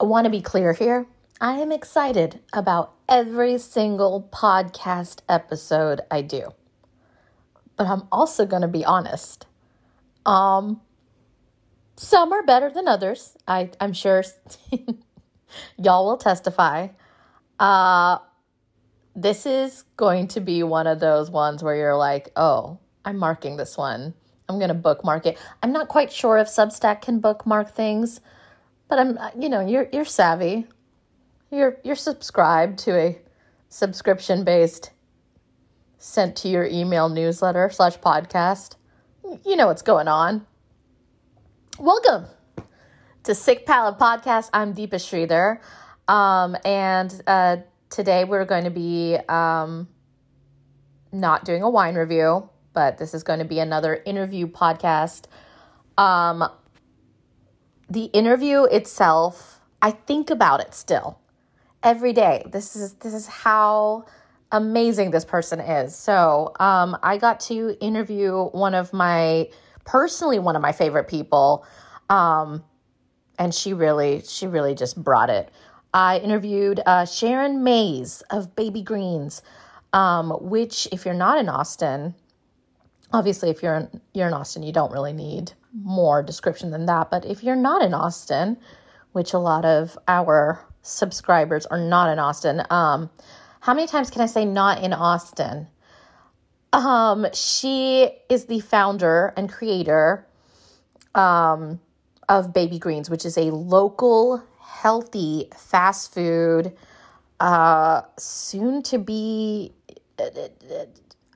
I want to be clear here. I am excited about every single podcast episode I do. But I'm also going to be honest. Um, some are better than others. I, I'm sure y'all will testify. Uh, this is going to be one of those ones where you're like, oh, I'm marking this one. I'm going to bookmark it. I'm not quite sure if Substack can bookmark things, but I'm, you know, you're, you're savvy. You're, you're subscribed to a subscription based sent to your email newsletter slash podcast. You know what's going on. Welcome to Sicc Palette Podcast. I'm Deepa Sridhar. Um, and uh, today we're going to be um, not doing a wine review, but this is going to be another interview podcast. Um, the interview itself, I think about it still every day. This is this is how amazing this person is. So, um, I got to interview one of my personally one of my favorite people um, and she really she really just brought it i interviewed uh, sharon mays of baby greens um, which if you're not in austin obviously if you're in, you're in austin you don't really need more description than that but if you're not in austin which a lot of our subscribers are not in austin um, how many times can i say not in austin um, she is the founder and creator um, of Baby Greens, which is a local, healthy fast food, uh, soon to be.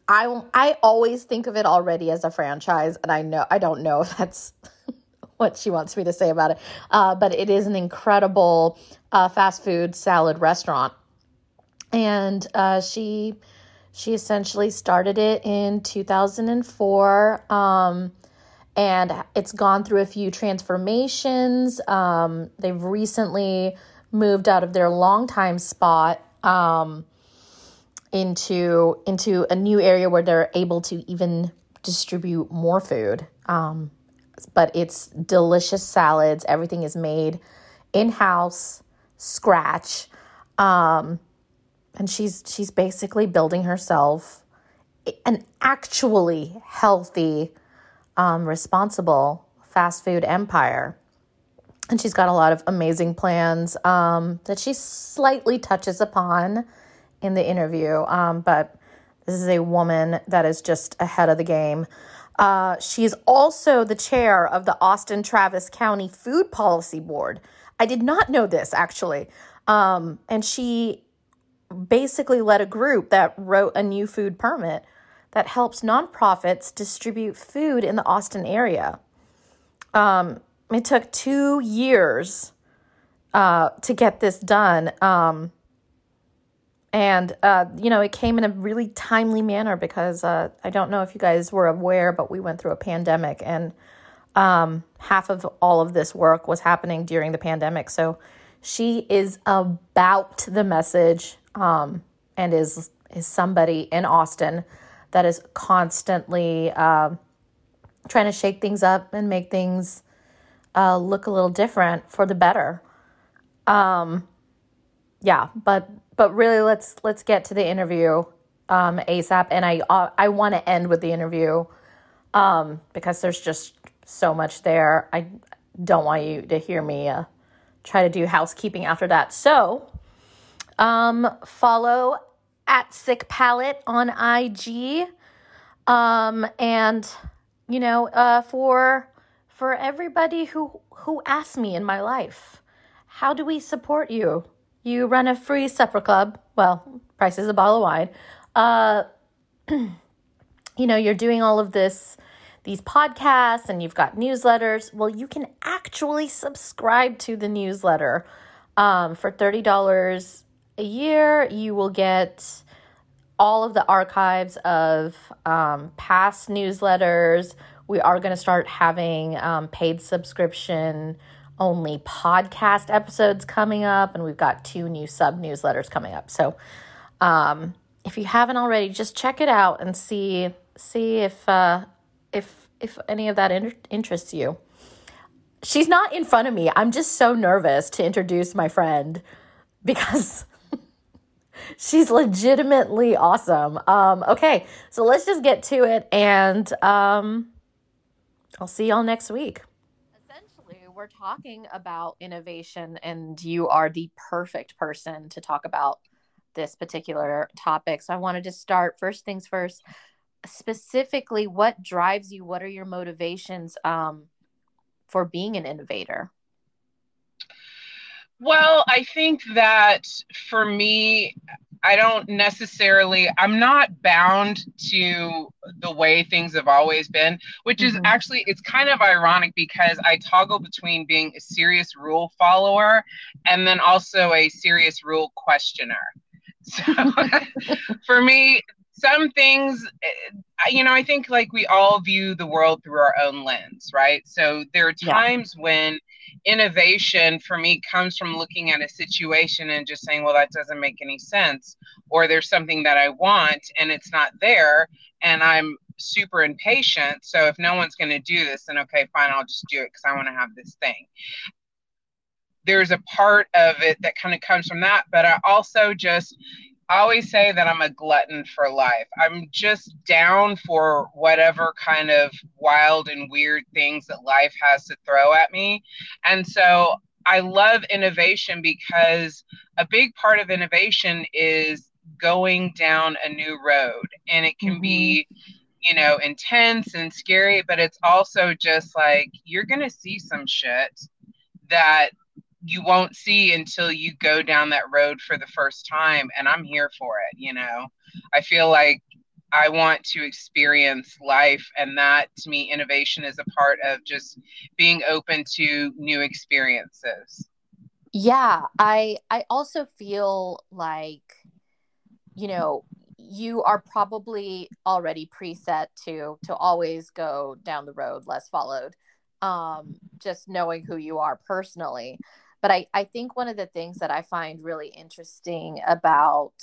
I I always think of it already as a franchise, and I know I don't know if that's what she wants me to say about it, uh, but it is an incredible uh, fast food salad restaurant, and uh, she she essentially started it in 2004. Um, and it's gone through a few transformations. Um, they've recently moved out of their longtime spot um, into into a new area where they're able to even distribute more food. Um, but it's delicious salads. Everything is made in house, scratch, um, and she's she's basically building herself an actually healthy um, responsible fast food empire. And she's got a lot of amazing plans um, that she slightly touches upon in the interview. Um, but this is a woman that is just ahead of the game. Uh, she's also the chair of the Austin Travis County Food Policy Board. I did not know this actually. Um, and she basically led a group that wrote a new food permit that helps nonprofits distribute food in the Austin area. Um, it took two years uh, to get this done. Um, and, uh, you know, it came in a really timely manner because uh, I don't know if you guys were aware, but we went through a pandemic and um, half of all of this work was happening during the pandemic. So she is about the message um, and is, is somebody in Austin that is constantly uh, trying to shake things up and make things uh, look a little different for the better. Um, yeah, but but really, let's let's get to the interview um, ASAP, and I uh, I want to end with the interview um, because there's just so much there. I don't want you to hear me uh, try to do housekeeping after that. So, um, follow at Sicc Palette on IG. Um, and you know, uh, for for everybody who who asks me in my life, how do we support you? You run a free supper club. Well, price is a bottle of wine. Uh, you know, you're doing all of this these podcasts and you've got newsletters. Well, you can actually subscribe to the newsletter. Um, for $30 a year, you will get all of the archives of um, past newsletters. We are going to start having um, paid subscription only podcast episodes coming up, and we've got two new sub newsletters coming up. So, um, if you haven't already, just check it out and see see if uh, if if any of that inter- interests you. she's not in front of me. I'm just so nervous to introduce my friend because she's legitimately awesome. Um, okay, so let's just get to it and um, I'll see y'all next week. We're talking about innovation, and you are the perfect person to talk about this particular topic. So I wanted to start first things first. Specifically, what drives you? What are your motivations um, for being an innovator? Well, I think that for me, I don't necessarily, I'm not bound to the way things have always been, which mm-hmm. is actually, it's kind of ironic because I toggle between being a serious rule follower and then also a serious rule questioner. So for me, some things, eh, you know, I think like we all view the world through our own lens, right? So there are times yeah. when innovation for me comes from looking at a situation and just saying, well, that doesn't make any sense. Or there's something that I want and it's not there. And I'm super impatient. So if no one's going to do this, then okay, fine, I'll just do it because I want to have this thing. There's a part of it that kind of comes from that. But I also just, I always say that I'm a glutton for life. I'm just down for whatever kind of wild and weird things that life has to throw at me. And so I love innovation because a big part of innovation is going down a new road. And it can mm-hmm. be, you know, intense and scary, but it's also just like you're going to see some shit that you won't see until you go down that road for the first time and i'm here for it you know? I feel like i want to experience life and that to me innovation is a part of just being open to new experiences. Yeah i i also feel like you know you are probably already preset to to always go down the road less followed um just knowing who you are personally but I, I think one of the things that I find really interesting about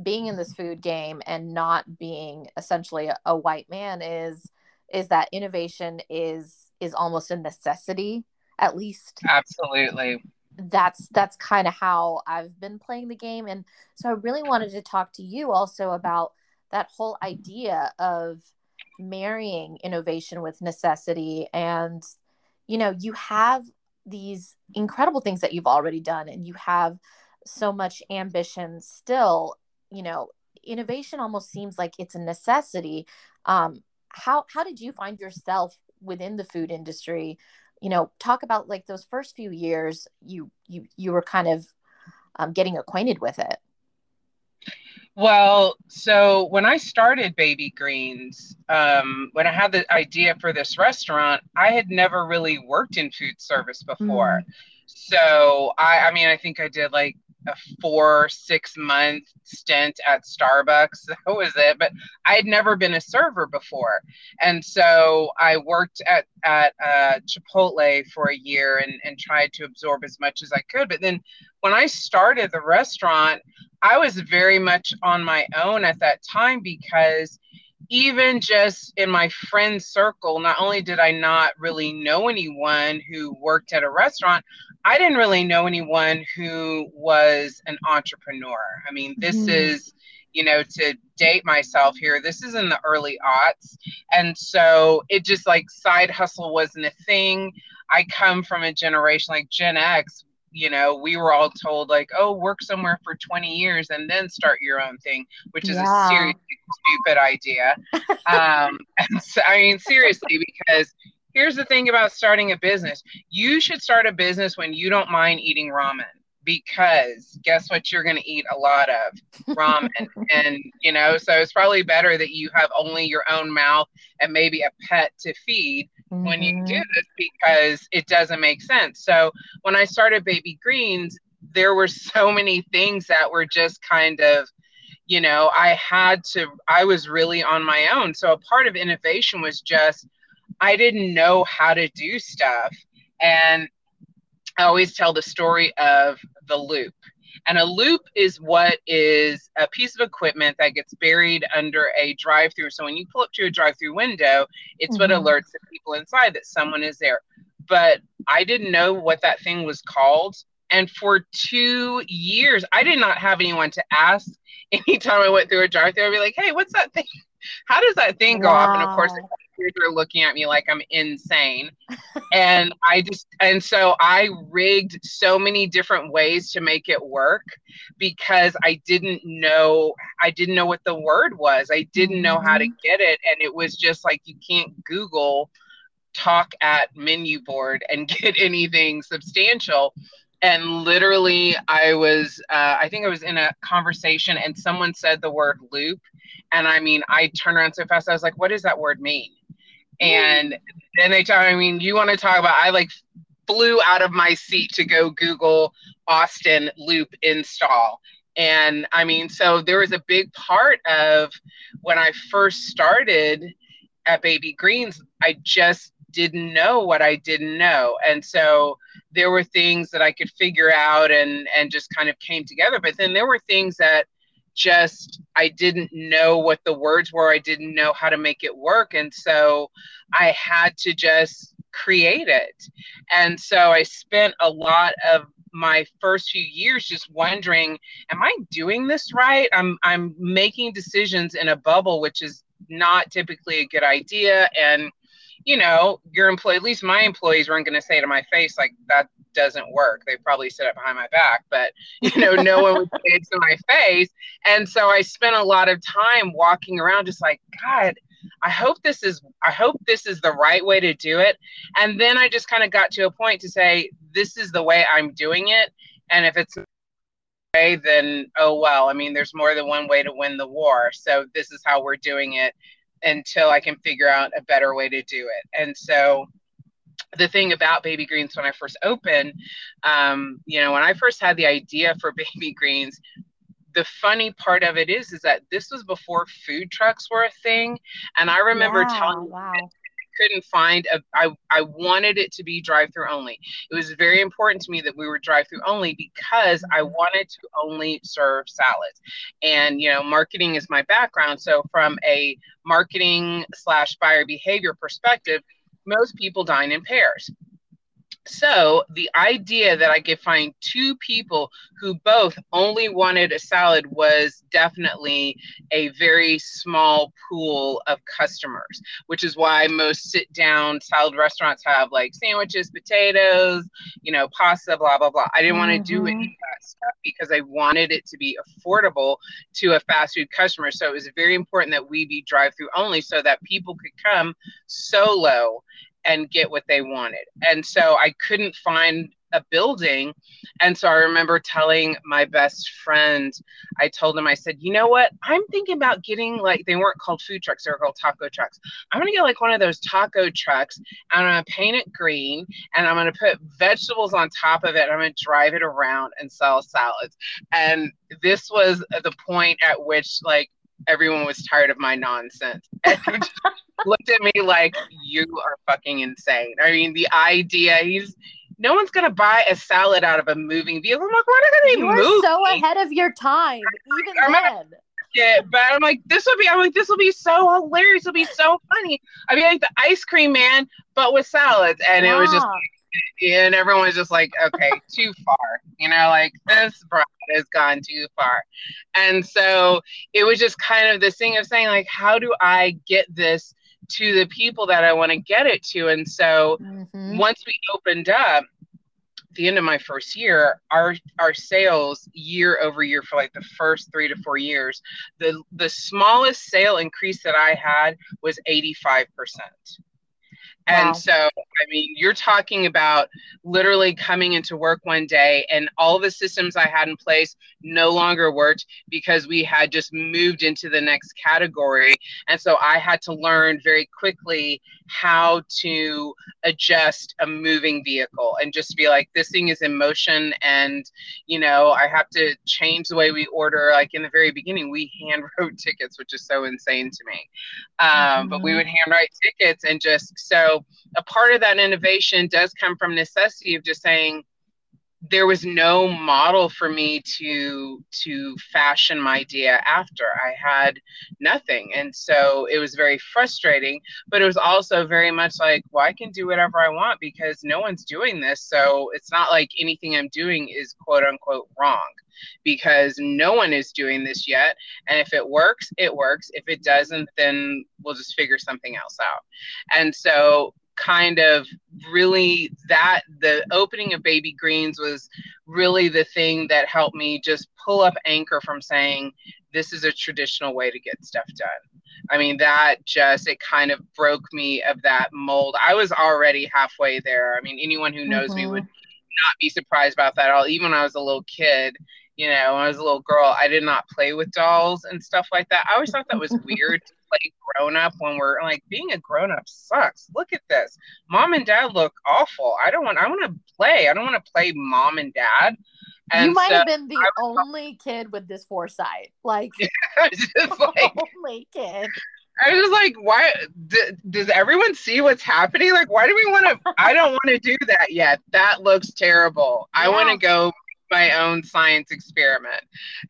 being in this food game and not being essentially a, a white man is is that innovation is is almost a necessity at least. Absolutely. That's that's kind of how I've been playing the game. And so I really wanted to talk to you also about that whole idea of marrying innovation with necessity. And you know you have these incredible things that you've already done and you have so much ambition still you know innovation almost seems like it's a necessity. Um, how how did you find yourself within the food industry? You know talk about like those first few years you you you were kind of um, getting acquainted with it well, so when I started Baby Greens, um, when I had the idea for this restaurant, I had never really worked in food service before. Mm. So I, I mean, I think I did like a four, six month stint at Starbucks. That was it. But I had never been a server before. And so I worked at, at uh, Chipotle for a year and, and tried to absorb as much as I could. But then when I started the restaurant, I was very much on my own at that time because even just in my friend circle, not only did I not really know anyone who worked at a restaurant, I didn't really know anyone who was an entrepreneur. I mean, this mm-hmm. is, you know, to date myself here, this is in the early aughts. And so it just like side hustle wasn't a thing. I come from a generation like Gen X you know, we were all told like, oh, work somewhere for 20 years and then start your own thing, which is yeah. a seriously stupid idea. um, so, I mean, seriously, because here's the thing about starting a business you should start a business when you don't mind eating ramen because guess what you're going to eat a lot of ramen and you know so it's probably better that you have only your own mouth and maybe a pet to feed mm-hmm. when you do mm-hmm. this because it doesn't make sense so when i started baby greens there were so many things that were just kind of you know i had to i was really on my own so a part of innovation was just i didn't know how to do stuff and I always tell the story of the loop. And a loop is what is a piece of equipment that gets buried under a drive through. So when you pull up to a drive through window, it's mm-hmm. what alerts the people inside that someone is there. but I didn't know what that thing was called. And for two years, I did not have anyone to ask. Anytime I went through a drive through, I'd be like, hey, what's that thing? How does that thing go wow. off? And of course, are looking at me like I'm insane. and I just, and so I rigged so many different ways to make it work because I didn't know, I didn't know what the word was. I didn't know how to mm-hmm. get it. And it was just like, you can't Google talk at menu board and get anything substantial and literally i was uh, i think i was in a conversation and someone said the word loop and i mean i turned around so fast i was like what does that word mean and then they tell I mean, you want to talk about I like flew out of my seat to go Google Austin loop install. And I mean, so there was a big part of when I first started at Baby Greens, I just didn't know what I didn't know. And so there were things that I could figure out and and just kind of came together. But then there were things that just I didn't know what the words were. I didn't know how to make it work. And so I had to just create it. And so I spent a lot of my first few years just wondering, am I doing this right? I'm I'm making decisions in a bubble, which is not typically a good idea. And you know, your employee, at least my employees weren't going to say to my face, like, that doesn't work. They probably said it behind my back, but, you know, no one would say it to my face. And so I spent a lot of time walking around just like, God, I hope this is, I hope this is the right way to do it. And then I just kind of got to a point to say, this is the way I'm doing it. And if it's way, then oh well. I mean, there's more than one way to win the war. So this is how we're doing it until I can figure out a better way to do it. And so the thing about baby greens when I first opened, um, you know, when I first had the idea for baby greens, the funny part of it is is that this was before food trucks were a thing and i remember yeah, telling wow couldn't find a I, I wanted it to be drive through only. It was very important to me that we were drive through only because I mm-hmm. wanted to only serve salads. And you know, marketing is my background. So from a marketing slash buyer behavior perspective, most people dine in pairs. So the idea that I could find two people who both only wanted a salad was definitely a very small pool of customers, which is why most sit down salad restaurants have like sandwiches, potatoes, you know, pasta, blah, blah, blah. I didn't mm-hmm. want to do any of that stuff because I wanted it to be affordable to a fast food customer. So it was very important that we be drive through only so that people could come solo and get what they wanted. And so I couldn't find a building. And so I remember telling my best friend, I told him, I said, you know what? I'm thinking about getting like, they weren't called food trucks, they were called taco trucks. I'm going to get like one of those taco trucks and I'm going to paint it green and I'm going to put vegetables on top of it. And I'm going to drive it around and sell salads. And this was the point at which like everyone was tired of my nonsense. And looked at me like you are fucking insane. I mean, the idea he's no one's gonna buy a salad out of a moving vehicle. I'm like, why are they you? You so ahead of your time, even then. Yeah, but I'm like, this will be. I'm like, this will be so hilarious. It'll be so funny. I mean, like the ice cream man, but with salads, and it was just. Ah. And everyone's just like, okay, too far. You know, like this bride has gone too far. And so it was just kind of this thing of saying, like, how do I get this to the people that I want to get it to. And so mm-hmm. once we opened up, the end of my first year, our our sales year over year for like the first three to four years, the the smallest sale increase that I had was 85%. And wow. so, I mean, you're talking about literally coming into work one day and all the systems I had in place no longer worked because we had just moved into the next category. And so I had to learn very quickly how to adjust a moving vehicle and just be like, this thing is in motion. And, you know, I have to change the way we order. Like in the very beginning, we hand wrote tickets, which is so insane to me. Um, mm-hmm. But we would hand write tickets and just so a part of that innovation does come from necessity of just saying, there was no model for me to to fashion my idea after. I had nothing. And so it was very frustrating but it was also very much like well i can do whatever i want because no one's doing this. So it's not like anything i'm doing is quote unquote wrong because no one is doing this yet. And if it works it works. If it doesn't then we'll just figure something else out. And so kind of really that the opening of baby greens was really the thing that helped me just pull up anchor from saying this is a traditional way to get stuff done i mean that just it kind of broke me of that mold i was already halfway there i mean anyone who knows mm-hmm. me would not be surprised about that at all even when i was a little kid you know, when I was a little girl, I did not play with dolls and stuff like that. I always thought that was weird to play grown up when we're like being a grown up sucks. Look at this. Mom and dad look awful. I don't want I want to play. I don't want to play mom and dad. And you might so have been the only kid with this foresight. Like, like only kid. I was just like, why d- does everyone see what's happening? Like, why do we want to? I don't want to do that yet. That looks terrible. Yeah. I want to go my own science experiment.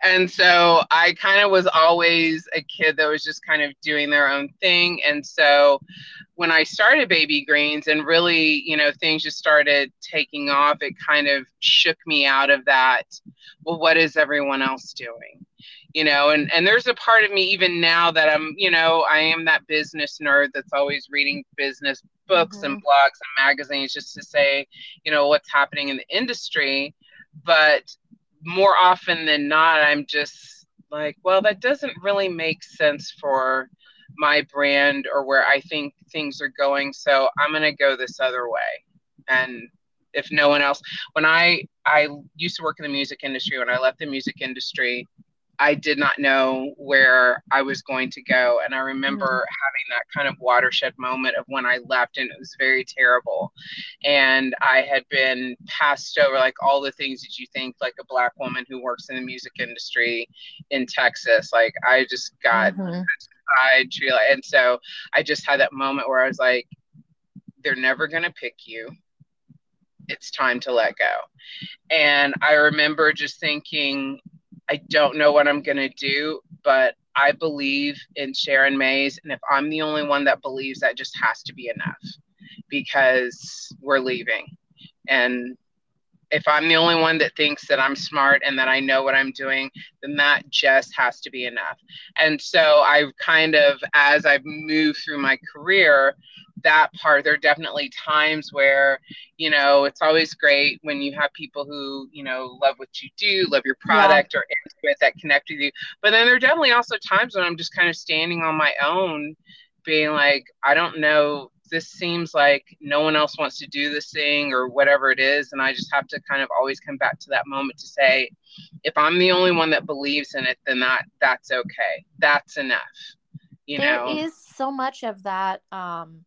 And so I kind of was always a kid that was just kind of doing their own thing. And so when I started Baby Greens and really, you know, things just started taking off, it kind of shook me out of that. Well, what is everyone else doing? You know, and, and there's a part of me even now that I'm, you know, I am that business nerd that's always reading business books mm-hmm. and blogs and magazines just to say, you know, what's happening in the industry but more often than not, I'm just like, well, that doesn't really make sense for my brand or where I think things are going. So I'm going to go this other way. And if no one else, when I, I used to work in the music industry, when I left the music industry, I did not know where I was going to go. And I remember mm-hmm. having that kind of watershed moment of when I left, and it was very terrible. And I had been passed over like all the things that you think like a black woman who works in the music industry in Texas. Like I just got mm-hmm. and so I just had that moment where I was like, they're never gonna pick you. It's time to let go. And I remember just thinking, I don't know what I'm going to do, but I believe in Sharon Mays. And if I'm the only one that believes that just has to be enough because we're leaving. And if I'm the only one that thinks that I'm smart and that I know what I'm doing, then that just has to be enough. And so I've kind of, as I've moved through my career, that part there are definitely times where you know it's always great when you have people who you know love what you do love your product yeah. or with that connect with you but then there are definitely also times when i'm just kind of standing on my own being like i don't know this seems like no one else wants to do this thing or whatever it is and i just have to kind of always come back to that moment to say if i'm the only one that believes in it then that that's okay that's enough you there know there is so much of that um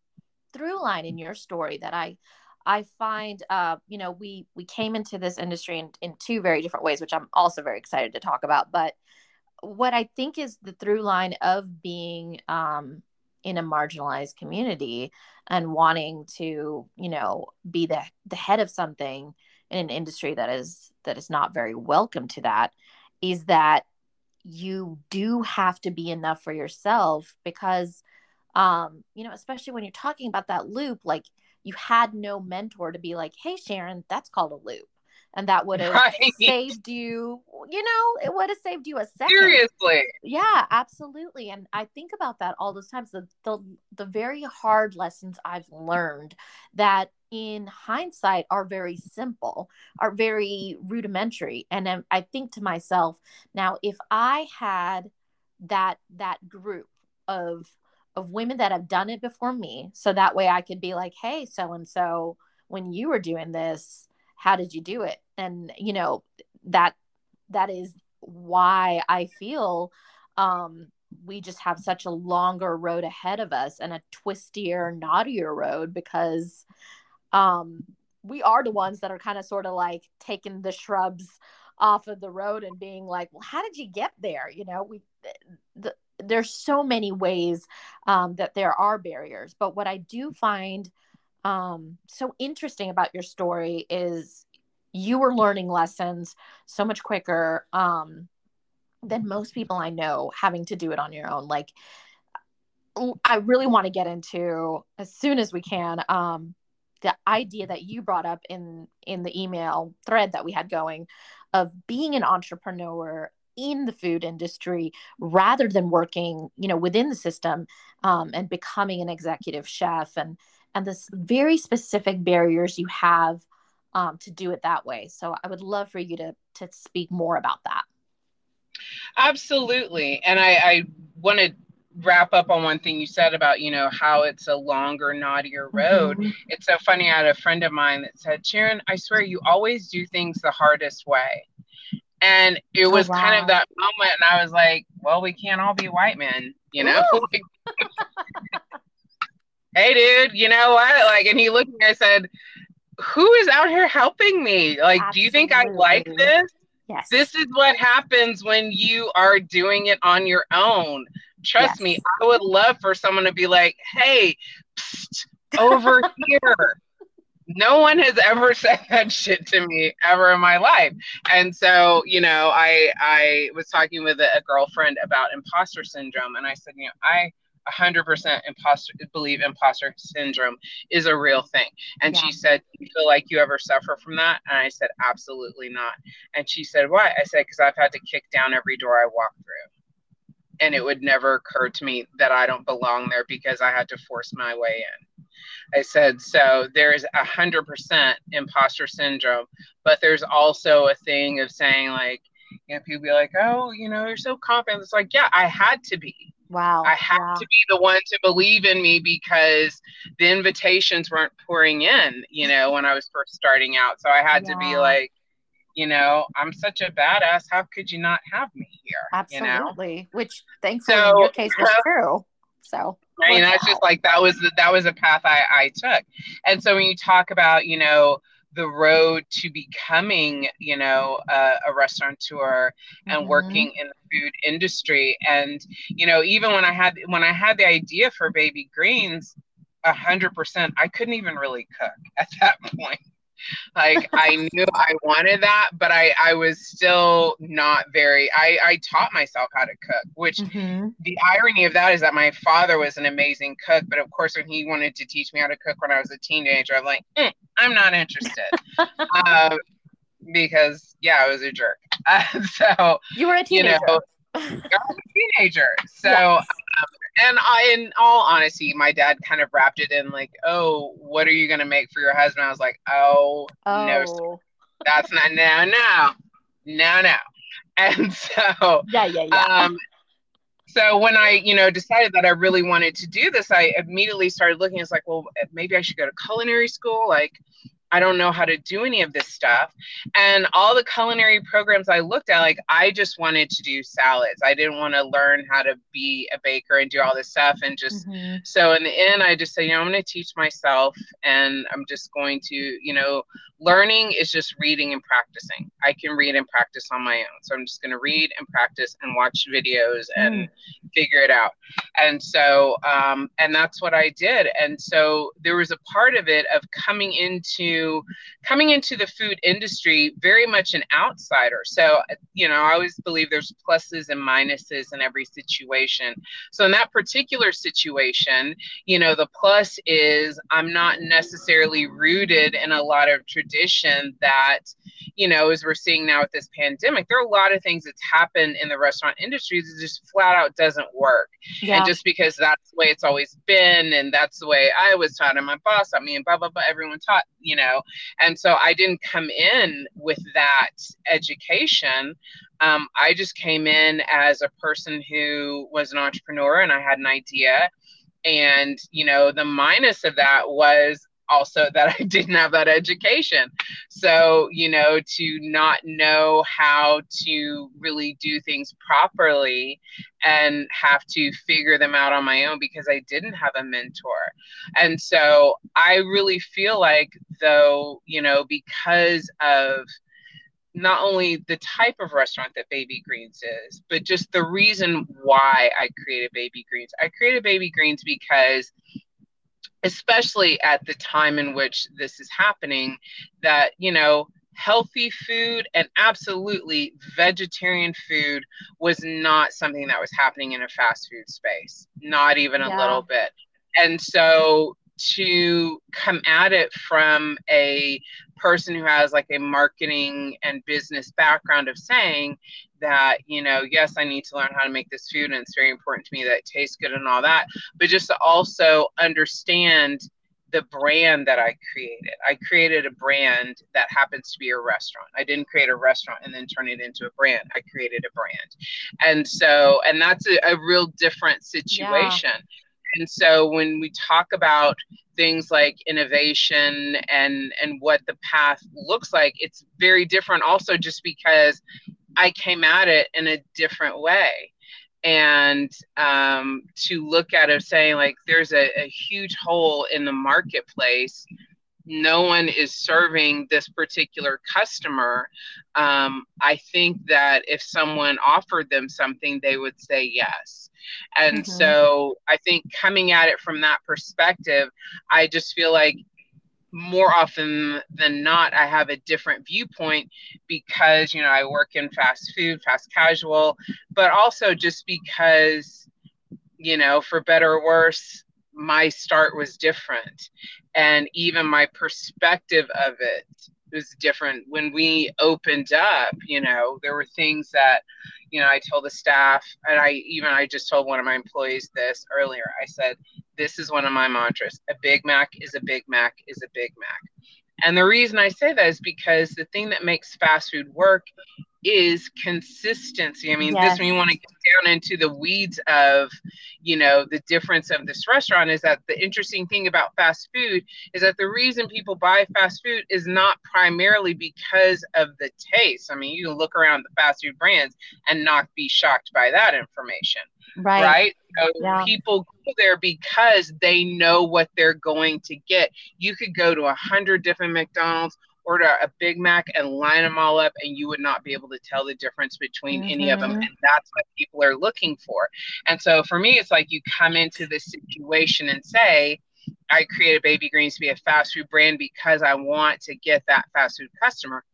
through line in your story that I I find uh, you know, we we came into this industry in, in two very different ways, which I'm also very excited to talk about. But what I think is the through line of being um, in a marginalized community and wanting to, you know, be the the head of something in an industry that is that is not very welcome to that is that you do have to be enough for yourself because um you know especially when you're talking about that loop like you had no mentor to be like hey sharon that's called a loop and that would have right. saved you you know it would have saved you a second seriously yeah absolutely and i think about that all those times the, the the very hard lessons i've learned that in hindsight are very simple are very rudimentary and um, i think to myself now if i had that that group of of women that have done it before me so that way i could be like hey so and so when you were doing this how did you do it? And you know that that is why i feel um we just have such a longer road ahead of us and a twistier knottier road because um we are the ones that are kind of sort of like taking the shrubs off of the road and being like well how did you get there? You know we the, there's so many ways um, that there are barriers. But what i do find um, so interesting about your story is you were learning lessons so much quicker um, than most people I know having to do it on your own. Like, I really want to get into as soon as we can um, the idea that you brought up in in the email thread that we had going of being an entrepreneur in the food industry rather than working you know within the system um, and becoming an executive chef and and this very specific barriers you have um, to do it that way. So I would love for you to to speak more about that. Absolutely, and I, I want to wrap up on one thing you said about you know how it's a longer knottier road mm-hmm. it's so funny i had a friend of mine that said sharon i swear you always do things the hardest way and it oh, was wow. kind of that moment and i was like well we can't all be white men you know hey dude you know what like and he looked at me i said who is out here helping me? Like, Absolutely. do you think I like this? Yes. This is what happens when you are doing it on your own. Trust yes. me, I would love for someone to be like, hey, psst, over here. No one has ever said that shit to me ever in my life. And so, you know, I I was talking with a, a girlfriend about imposter syndrome and I said, you know, I 100% imposter believe imposter syndrome is a real thing. And yeah. she said you feel like you ever suffer from that? And i said absolutely not. And she said why? I said because i've had to kick down every door i walk through. And it would never occur to me that i don't belong there because i had to force my way in. I said so a hundred percent imposter syndrome but there's also a thing of saying like you know people be like oh you know you're so confident. It's like yeah i had to be Wow. I had wow. to be the one to believe in me because the invitations weren't pouring in, you know, when I was first starting out. So I had yeah. to be like, you know, I'm such a badass. How could you not have me here? Absolutely. You know? Which thankfully so, in your case was true. So I mean, that's just like that was the, that was a path I, I took. And so when you talk about, you know, the road to becoming, you know, a, a restaurateur and mm-hmm. working in the food industry. And you know, even when I had when I had the idea for Baby Greens, a hundred percent, I couldn't even really cook at that point like I knew I wanted that, but I I was still not very. I I taught myself how to cook, which mm-hmm. the irony of that is that my father was an amazing cook, but of course when he wanted to teach me how to cook when I was a teenager, I'm like, mm, I'm not interested. um, because yeah, I was a jerk. Uh, so you were a teenager. You know, I was a teenager. So yes. And I, in all honesty, my dad kind of wrapped it in like, "Oh, what are you gonna make for your husband?" I was like, "Oh, oh. no, that's not no, no, no, no." And so, yeah, yeah, yeah. Um, so when I, you know, decided that I really wanted to do this, I immediately started looking. It's like, well, maybe I should go to culinary school. Like, I don't know how to do any of this stuff. And all the culinary programs I looked at, like I just wanted to do salads. I didn't want to learn how to be a baker and do all this stuff. And just mm-hmm. so in the end, I just said, you know, I'm going to teach myself and I'm just going to, you know, learning is just reading and practicing. I can read and practice on my own. So I'm just going to read and practice and watch videos and mm. Figure it out. And so, um, and that's what I did. And so there was a part of it of coming into coming into the food industry very much an outsider. So, you know, I always believe there's pluses and minuses in every situation. So in that particular situation, you know, the plus is I'm not necessarily rooted in a lot of tradition that, you know, as we're seeing now with this pandemic, there are a lot of things that's happened in the restaurant industry that just flat out doesn't work. Yeah. And just because that's the way it's always been, and that's the way I was taught, and my boss taught me, and blah, blah, blah, everyone taught, you know. And so I didn't come in with that education. Um, I just came in as a person who was an entrepreneur and I had an idea. And, you know, the minus of that was also that I didn't have that education. So, you know, to not know how to really do things properly and have to figure them out on my own because I didn't have a mentor. And so I really feel like, though, you know, because of not only the type of restaurant that Baby Greens is, but just the reason why I created Baby Greens. I created Baby Greens because especially at the time in which this is happening, that, you know, healthy food and absolutely vegetarian food was not something that was happening in a fast food space, not even a yeah. little bit. And so to come at it from a person who has like a marketing and business background of saying that you know yes i need to learn how to make this food and it's very important to me that it tastes good and all that but just to also understand the brand that I created. I created a brand that happens to be a restaurant. I didn't create a restaurant and then turn it into a brand. I created a brand. And so, and that's a, a real different situation. Yeah. And so when we talk about things like innovation and and what the path looks like, it's very different also just because I came at it in a different way and um, to look at it saying like there's a, a huge hole in the marketplace. No one is serving this particular customer. Um, i think that if someone offered them something they would say yes. And mm-hmm. so i think coming at it from that perspective i just feel like more often than not i have a different viewpoint because you know i work in fast food fast casual but also just because you know for better or worse my start was different and even my perspective of it was different. When we opened up you know there were things that you know i told the staff and i even i just told one of my employees this earlier. I said this is one of my mantras a big mac is a big mac is a big mac. And the reason i say that is because the thing that makes fast food work is consistency. I mean, yes. this when you want to get down into the weeds of, you know, the difference of this restaurant is that the interesting thing about fast food is that the reason people buy fast food is not primarily because of the taste. I mean, you can look around the fast food brands and not be shocked by that information. Right. Right. So yeah. people go there because they know what they're going to get. You could go to a hundred different McDonald's order a Big Mac and line them all up, and you would not be able to tell the difference between mm-hmm. any of them. Mm-hmm. And that's what people are looking for. And so for me, it's like you come into this situation and say, I created Baby Greens to be a fast food brand because I want to get that fast food customer.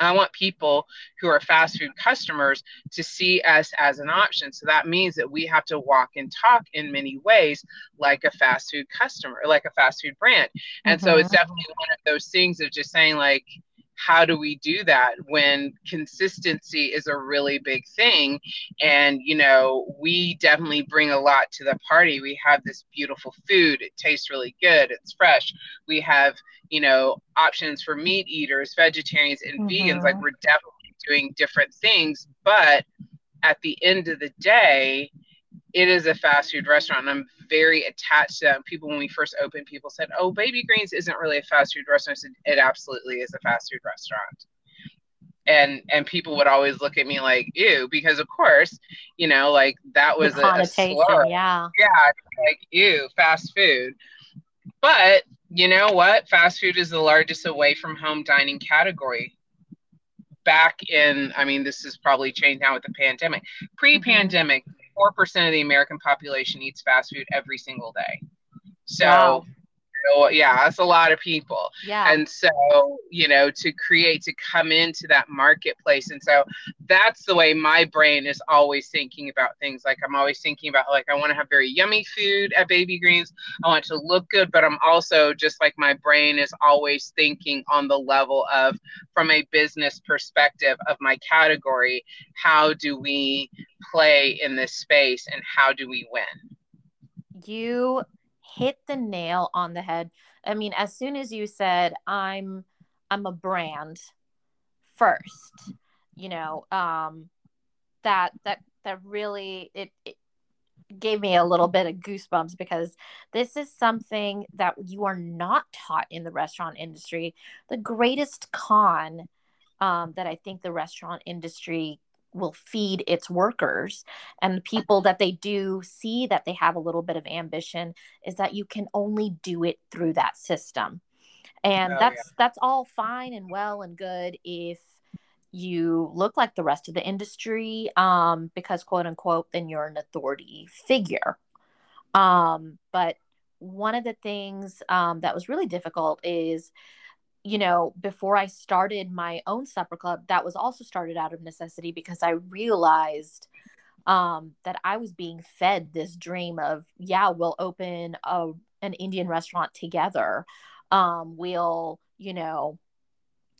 I want people who are fast food customers to see us as an option. So that means that we have to walk and talk in many ways like a fast food customer, like a fast food brand. And mm-hmm. so it's mm-hmm. definitely one of those things of just saying, like, how do we do that when consistency is a really big thing? And you know we definitely bring a lot to the party. We have this beautiful food. It tastes really good. It's fresh. We have you know options for meat eaters vegetarians and mm-hmm. vegans. Like we're definitely doing different things. But at the end of the day it is a fast food restaurant. And I'm very attached to that. People, when we first opened, people said, "Oh, Baby Greens isn't really a fast food restaurant." I said, "It absolutely is a fast food restaurant." And and people would always look at me like, "Ew," because of course, you know, like that was a, a slur. Yeah, yeah, like ew, fast food. But you know what? Fast food is the largest away from home dining category back in i mean this is probably changed now with the pandemic mm-hmm. pre-pandemic 4% of the American population eats fast food every single day. So, wow. so, yeah, that's a lot of people. Yeah. And so, you know, to create, to come into that marketplace. And so that's the way my brain is always thinking about things. Like I'm always thinking about, like, I want to have very yummy food at Baby Greens. I want to look good, but I'm also just like my brain is always thinking on the level of, from a business perspective of my category, how do we play in this space and how do we win? You hit the nail on the head. I mean, as soon as you said I'm I'm a brand first, you know, um that that that really it, it gave me a little bit of goosebumps because this is something that you are not taught in the restaurant industry. The greatest con um, that I think the restaurant industry will feed its workers and the people that they do see that they have a little bit of ambition is that you can only do it through that system. And oh, that's yeah. that's all fine and well and good if you look like the rest of the industry um, because quote unquote then you're an authority figure. Um, but one of the things um, that was really difficult is you know, before I started my own supper club, that was also started out of necessity because I realized um, that I was being fed this dream of, yeah, we'll open a, an Indian restaurant together. Um, we'll, you know,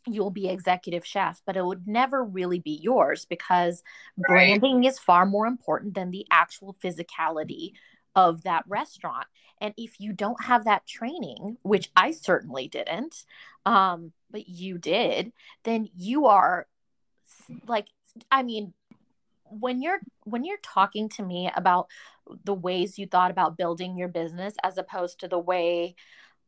you'll be executive chef, but it would never really be yours because right. branding is far more important than the actual physicality of that restaurant. And if you don't have that training, which I certainly didn't, um, but you did, then you are like, I mean, when you're when you're talking to me about the ways you thought about building your business as opposed to the way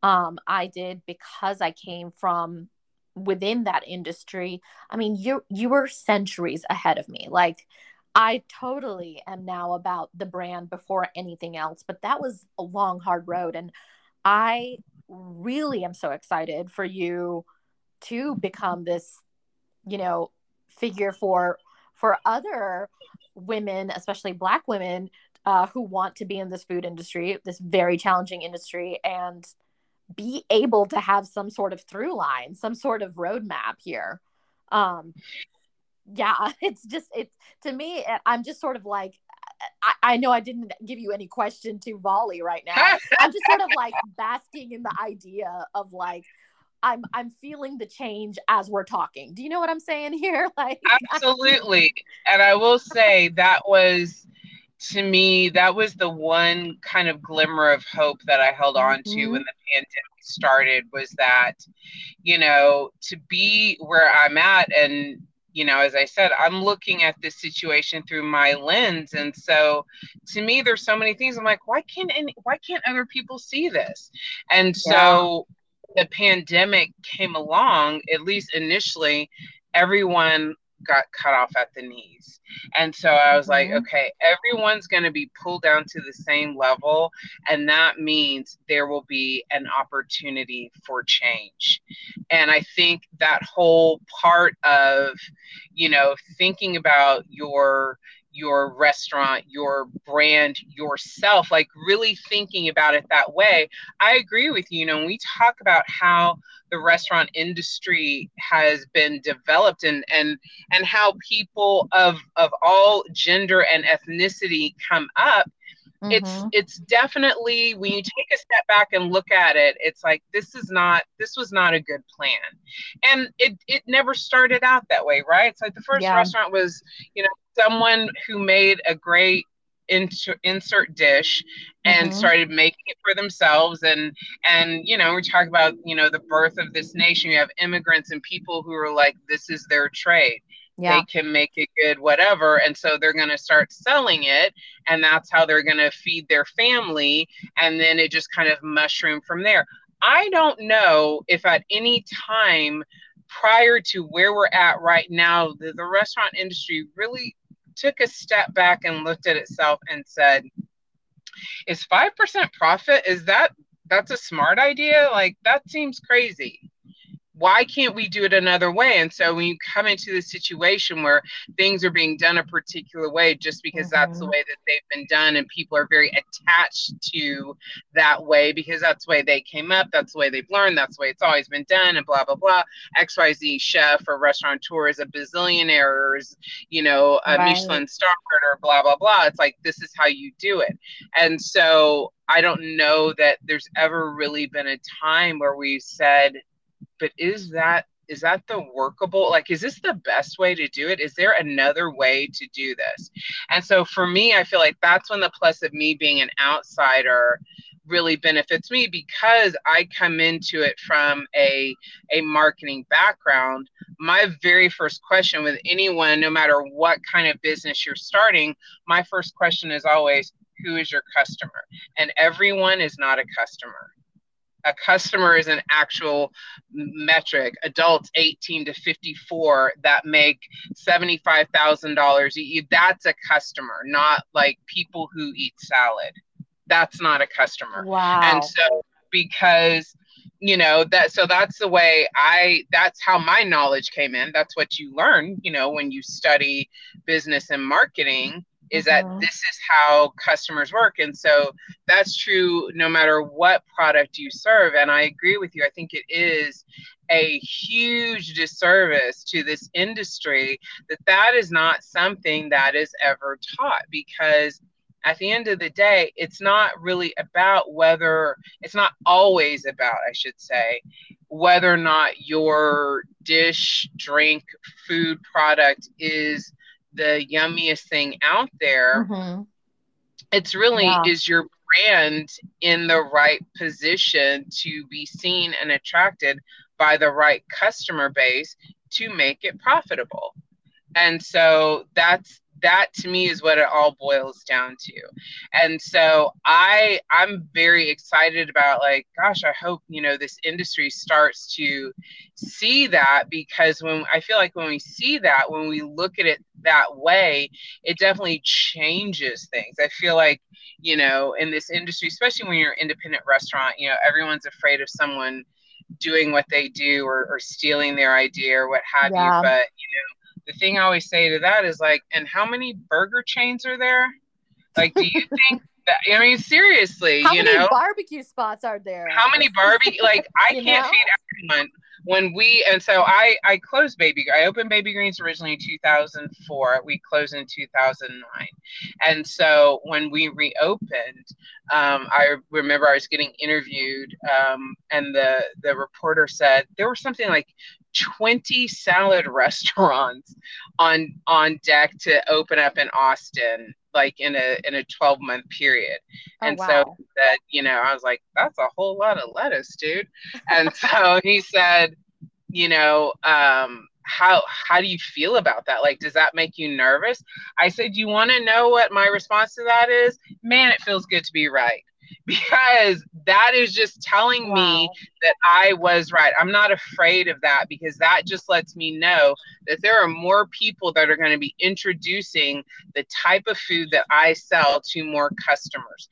um, I did because I came from within that industry i mean you you were centuries ahead of me. Like i totally am now about the brand before anything else but that was a long hard road and i really am so excited for you to become this you know figure for for other women especially black women uh, who want to be in this food industry this very challenging industry and be able to have some sort of through line, some sort of roadmap here. Um, yeah, it's just it's to me. I'm just sort of like I, I, know I didn't give you any question to volley right now. I'm just sort of like basking in the idea of like I'm I'm feeling the change as we're talking. Do you know what I'm saying here? Like Absolutely. and I will say that was to me, that was the one kind of glimmer of hope that I held on to mm-hmm. when the pandemic started was that, you know, to be where I'm at and you know, as I said, I'm looking at this situation through my lens, and so to me, there's so many things. I'm like, why can't any, why can't other people see this? And so yeah. the pandemic came along. At least initially, everyone got cut off at the knees. And so I was mm-hmm. like, okay, everyone's going to be pulled down to the same level. And that means there will be an opportunity for change. And I think that whole part of, you know, thinking about your your restaurant, your brand, yourself, like really thinking about it that way. I agree with you. You know, when we talk about how the restaurant industry has been developed and and and how people of of all gender and ethnicity come up, mm-hmm. it's it's definitely when you take a step back and look at it, it's like this is not this was not a good plan. And it it never started out that way, right? It's like the first yeah. restaurant was, you know, someone who made a great insert, insert dish and mm-hmm. started making it for themselves and and you know we talk about you know the birth of this nation. You have immigrants and people who are like this is their trade. Yeah. they can make it good whatever. And so they're going to start selling it and that's how they're going to feed their family. And then it just kind of mushroom from there. I don't know if at any time prior to where we're at right now, the, the restaurant industry really took a step back and looked at itself and said, is 5% profit, is that that's a smart idea? Like that seems crazy why can't we do it another way? And so when you come into the situation where things are being done a particular way just because mm-hmm. that's the mm-hmm. way that they've been done and people are very attached to that way because that's the way they came up, that's the way they've learned, that's the way it's always been done, and blah blah blah. XYZ chef or restaurateur is a bazillionaire or is, you know, a right. Michelin star or blah blah blah. It's like this is how you do it. And so I don't know that there's ever really been a time where we said but is that is that the workable like is this the best way to do it? Is there another way to do this? And so for me i feel like that's when the plus of me being an outsider really benefits me because i come into it from a a marketing background. My very first question with anyone no matter what kind of business you're starting my first question is always who is your customer? And everyone is not a customer a customer is an actual metric adults 18 to 54 that make $75000 that's a customer not like people who eat salad. That's not a customer. Wow. And so because you know that so that's the way i that's how my knowledge came in. That's what you learn you know when you study business and marketing is that Mhm. this is how customers work. And so that's true no matter what product you serve. And i agree with you. I think it is a huge disservice to this industry that that is not something that is ever taught because at the end of the day it's not really about whether it's not always about i should say whether or not your dish drink food product is the yummiest thing out there Mhm. it's really Yeah. is your brand in the right position to be seen and attracted by the right customer base to make it profitable and so that's that to me is what it all boils down to. And so i i'm very excited about like gosh i hope you know this industry starts to see that because when i feel like when we see that when we look at it that way it definitely changes things. I feel like you know in this industry especially when you're an independent restaurant you know everyone's afraid of someone doing what they do or, or stealing their idea or what have Yeah. you but you know the thing I always say to that is like, and how many burger chains are there? Like, do you think that? I mean, seriously, How you many know, barbecue spots are there? how many barbecue? Like, I can't know? feed everyone. When we and so I I closed Baby. I opened Baby Greens originally in 2004. We closed in 2009, and so when we reopened, um, I remember I was getting interviewed, um, and the the reporter said there were something like 20 salad restaurants on on deck to open up in Austin like in a in a 12 month period. Oh, and so that you know I was like that's a whole lot of lettuce dude. And so he said you know um how how do you feel about that? Like does that make you nervous? I said you want to know what my response to that is? Man it feels good to be right because that is just telling me that I was right. I'm not afraid of that because that just lets me know that there are more people that are going to be introducing the type of food that I sell to more customers.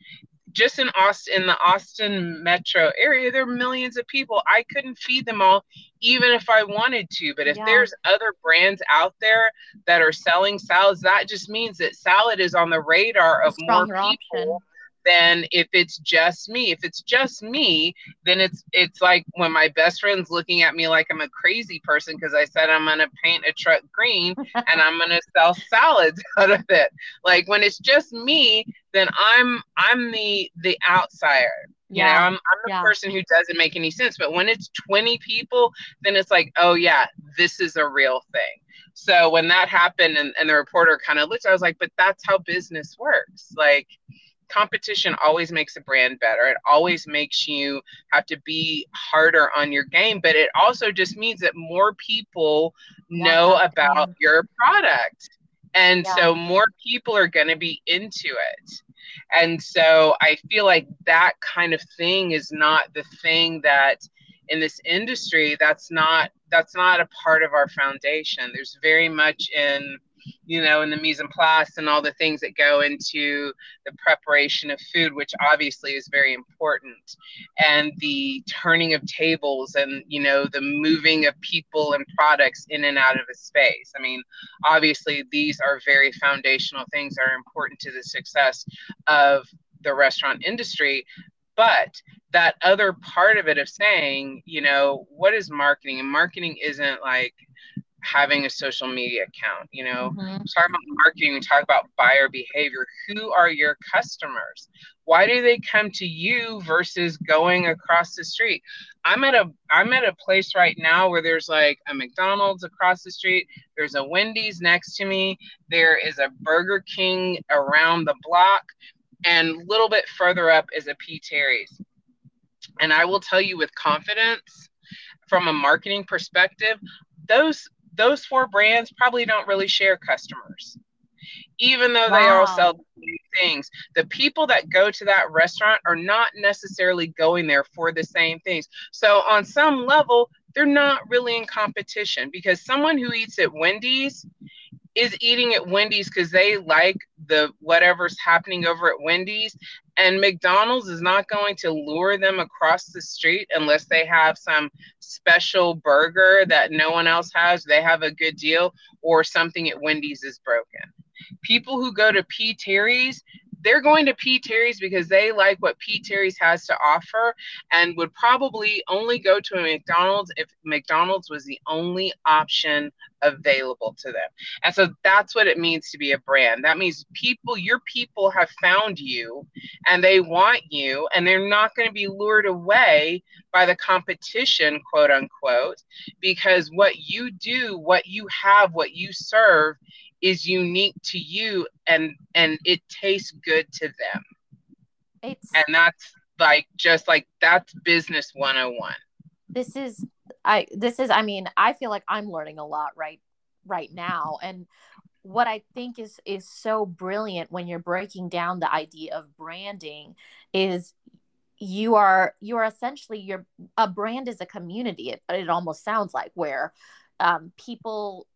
Just in Austin, in the Austin metro area, there are millions of people. I couldn't feed them all, even if I wanted to. But if Yeah. there's other brands out there that are selling salads, that just means that salad is on the radar of more people option. Than if it's just me. If it's just me, then it's it's like when my best friend's looking at me like I'm a crazy person because I said I'm gonna paint a truck green and I'm gonna sell salads out of it. Like when it's just me, then I'm I'm the the outsider. You know, Yeah. I'm I'm the Yeah. person who doesn't make any sense. But when it's 20 people, then it's like, oh yeah, this is a real thing. So when that happened and, and the reporter kind of looked, I was like, but that's how business works. Like competition always makes a brand better. It always makes you have to be harder on your game, but it also just means that more people know that about your product. And Yeah. so more people are going to be into it. And so I feel like that kind of thing is not the thing that in this industry that's not that's not a part of our foundation. There's very much in you know and the mise en place and all the things that go into the preparation of food which obviously is very important and the turning of tables and you know the moving of people and products in and out of a space. I mean obviously these are very foundational things that are important to the success of the restaurant industry but that other part of it of saying you know what is marketing? And marketing isn't like having a social media account you know Mhm. talk about marketing, we talk about buyer behavior. Who are your customers? Why do they come to you versus going across the street? I'm at a I'm at a place right now where there's like a McDonald's across the street, there's a Wendy's next to me, there is a Burger King around the block, and a little bit further up is a P. Terry's. And I will tell you with confidence, from a marketing perspective, those those four brands probably don't really share customers even though they all sell things. The people that go to that restaurant are not necessarily going there for the same things. So on some level they're not really in competition because someone who eats at wendy's is eating at wendy's because they like the whatever's happening over at wendy's and mcdonald's is not going to lure them across the street unless they have some special burger that no one else has they have a good deal or something at wendy's is broken people who go to P. Terry's, they're going to P. Terry's because they like what P. Terry's has to offer and would probably only go to a McDonald's if McDonald's was the only option available to them. And so that's what it means to be a brand. That means people, your people have found you and they want you, and they're not going to be lured away by the competition, quote unquote, because what you do, what you have, what you serve is unique to you and and it tastes good to them it's and that's like just like that's business 101 this is i this is i mean i feel like i'm learning a lot right right now and what i think is is so brilliant when you're breaking down the idea of branding is you are you are essentially your a brand is a community it, it almost sounds like where um, people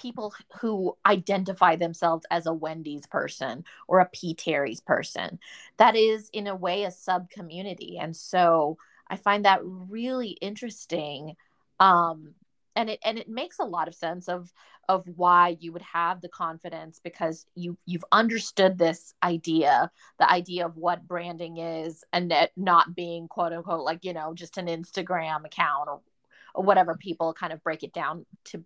people who identify themselves as a Wendy's person or a P. Terry's person. That is, in a way, a sub community. And so I find that really interesting. Um, and it and it makes a lot of sense of of why you would have the confidence because you you've understood this idea the idea of what branding is and it not being quote unquote like you know just an instagram account or, or whatever people kind of break it down to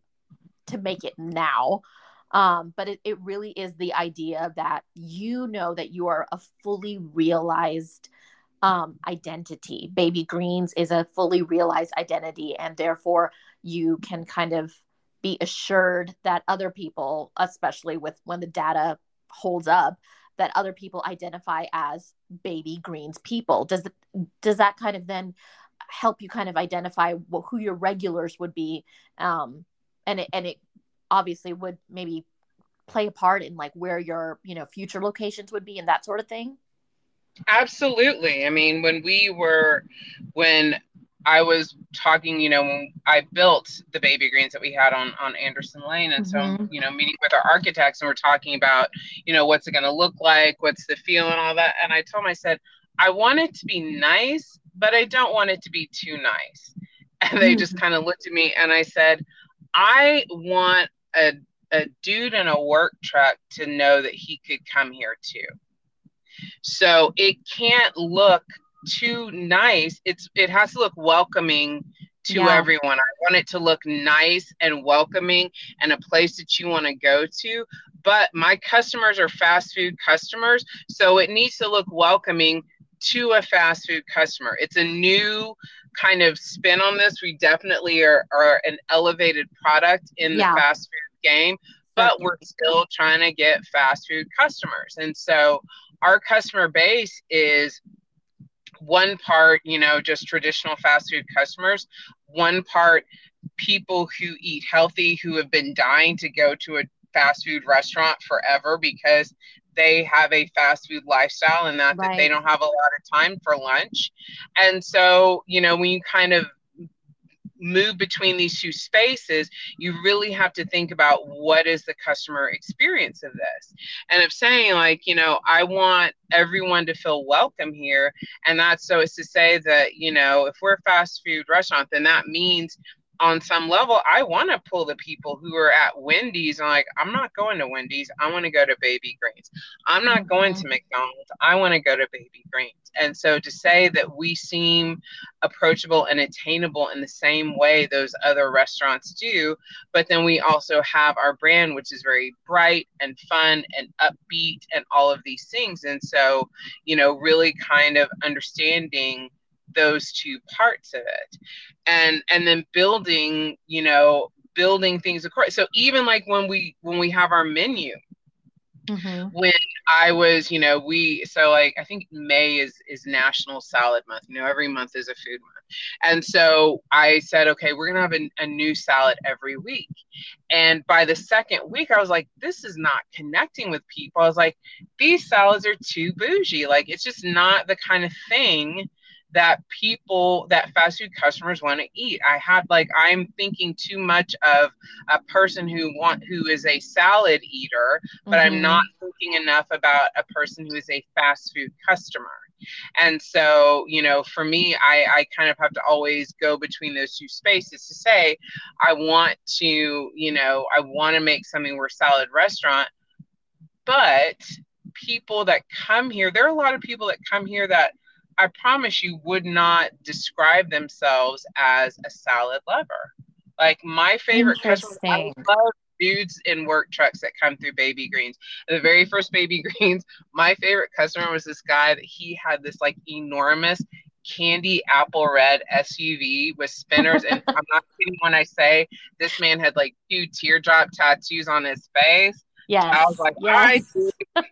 to make it now. Um, but it, it really is the idea that you know that you are a fully realized um, identity. Baby Greens is a fully realized identity, and therefore you can kind of be assured that other people, especially with when the data holds up, that other people identify as Baby Greens people. Does does that kind of then help you kind of identify who your regulars would be um, and it and it obviously would maybe play a part in like where your you know future locations would be and that sort of thing absolutely i mean when we were when i was talking you know when i built the baby greens that we had on on anderson lane and mm-hmm. so you know meeting with our architects and we're talking about you know what's it going to look like what's the feel and all that and i told them i said i want it to be nice but i don't want it to be too nice and they mm-hmm. just kind of looked at me and i said I want a, a dude in a work truck to know that he could come here too. So it can't look too nice. It's it has to look welcoming to yeah. everyone. I want it to look nice and welcoming and a place that you want to go to. But my customers are fast food customers, so it needs to look welcoming to a fast food customer. It's a new kind of spin on this. We definitely are, are an elevated product in the fast food game, but we're still trying to get fast food customers. And so our customer base is one part, you know, just traditional fast food customers, one part people who eat healthy who have been dying to go to a fast food restaurant forever because they have a fast food lifestyle and that, right. that they don't have a lot of time for lunch. And so, you know, when you kind of move between these two spaces, you really have to think about what is the customer experience of this. And if saying, like, you know, I want everyone to feel welcome here, and that's so it's to say that, you know, if we're a fast food restaurant, then that means on some level, I want to pull the people who are at Wendy's and like, I'm not going to Wendy's. I want to go to Baby Greens. I'm not mm-hmm. going to McDonald's. I want to go to Baby Greens. And so to say that we seem approachable and attainable in the same way those other restaurants do, but then we also have our brand, which is very bright and fun and upbeat and all of these things. And so, you know, really kind of understanding those two parts of it. And and then building you know building things across so even like when we when we have our menu mm-hmm. when i was you know we so like i think may is is national salad month you know every month is a food month. And so i said okay we're gonna have a, a new salad every week. And by the second week i was like this is not connecting with people. I was like these salads are too bougie. Like it's just not the kind of thing that people that fast food customers want to eat i had like i'm thinking too much of a person who want who is a salad eater but mm-hmm. i'm not thinking enough about a person who is a fast food customer and so you know for me i i kind of have to always go between those two spaces to say i want to you know i want to make something we're salad restaurant but people that come here, there are a lot of people that come here that I promise you would not describe themselves as a salad lover. Like my favorite customer, I love dudes in work trucks that come through baby greens. The very first baby greens, my favorite customer was this guy that he had this like enormous candy apple red SUV with spinners. and I'm not kidding when I say this man had like two teardrop tattoos on his face. Yeah, I was like, yes.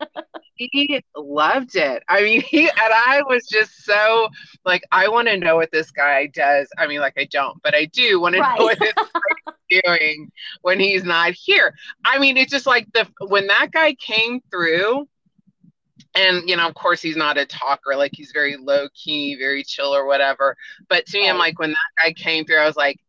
he loved it. I mean, he and I was just so like, I want to know what this guy does. I mean, like I don't, but I do want right. to know what this doing when he's not here. I mean, it's just like the when that guy came through, and you know, of course, he's not a talker. Like he's very low key, very chill or whatever. But to me, I'm like, when that guy came through, I was like,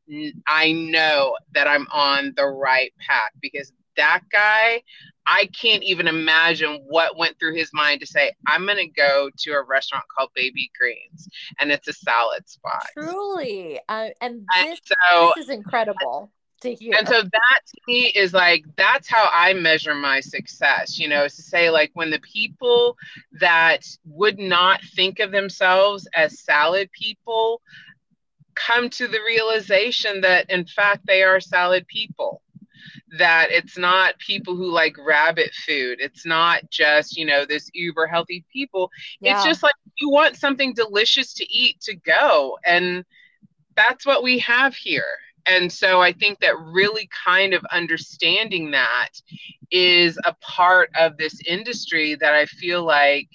I know that I'm on the right path because that guy, I can't even imagine what went through his mind to say, I'm going to go to a restaurant called Baby Greens and it's a salad spot. Truly. Uh, and, this, and so, this is incredible. To hear. And so that to me is like that's how I measure my success, you know, is to say like when the people that would not think of themselves as salad people come to the realization that in fact they are salad people that it's not people who like rabbit food. It's not just, you know, this uber healthy people. Yeah. It's just like you want something delicious to eat to go. And that's what we have here. And so I think that really kind of understanding that is a part of this industry that I feel like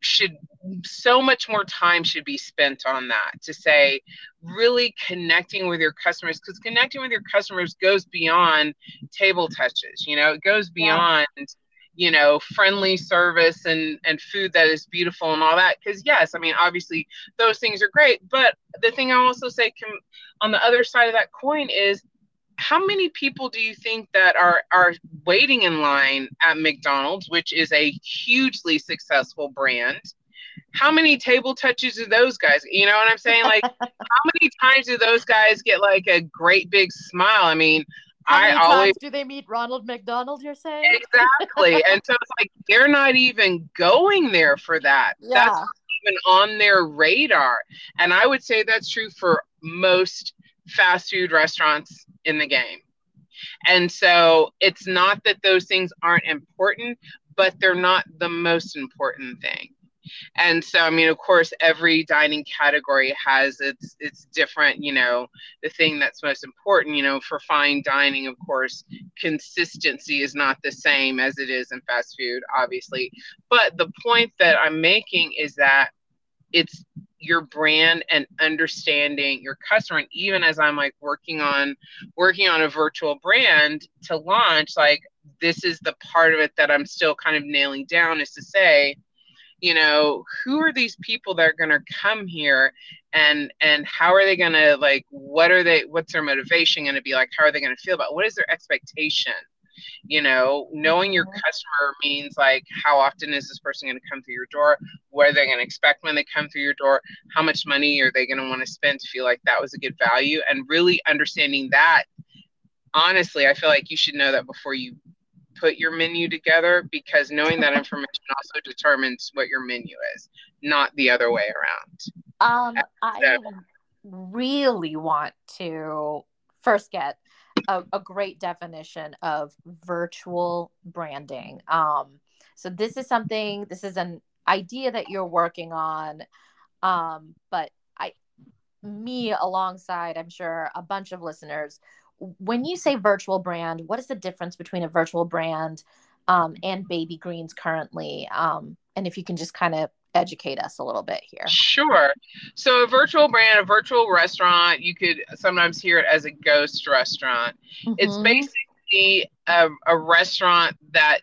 should so much more time should be spent on that to say really connecting with your customers because connecting with your customers goes beyond table touches you know it goes beyond yeah. you know friendly service and and food that is beautiful and all that because yes i mean obviously those things are great but the thing i also say can on the other side of that coin is how many people do you think that are are waiting in line at McDonald's, which is a hugely successful brand? How many table touches do those guys? You know what I'm saying? Like, how many times do those guys get like a great big smile? I mean, how I always do they meet Ronald McDonald? You're saying exactly, and so it's like they're not even going there for that. Yeah. That's even on their radar, and I would say that's true for most fast food restaurants in the game. And so it's not that those things aren't important, but they're not the most important thing. And so, I mean, of course, every dining category has its its different, you know, the thing that's most important. You know, for fine dining, of course, consistency is not the same as it is in fast food, obviously. But the point that I'm making is that it's your brand and understanding your customer and even as i'm like working on working on a virtual brand to launch like this is the part of it that i'm still kind of nailing down is to say you know who are these people that are going to come here? And and how are they going to like what are they what's their motivation going to be like? How are they going to feel about what is their expectation? You know knowing your mm-hmm. customer means like how often is this person going to come through your door? What are they going to expect when they come through your door? How much money are they going to want to spend to feel like that was a good value? And really understanding that honestly i feel like you should know that before you put your menu together because knowing that information also determines what your menu is not the other way around um i really want to first get a, a great definition of virtual branding. Um, so this is something, this is an idea that you're working on. Um, but I, me alongside, I'm sure a bunch of listeners, when you say virtual brand, what is the difference between a virtual brand um, and baby greens currently? Um, and if you can just kind of educate us a little bit here. Sure. So, a virtual brand, a virtual restaurant, you could sometimes hear it as a ghost restaurant. Mm-hmm. It's basically a, a restaurant that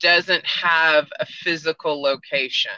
doesn't have a physical location.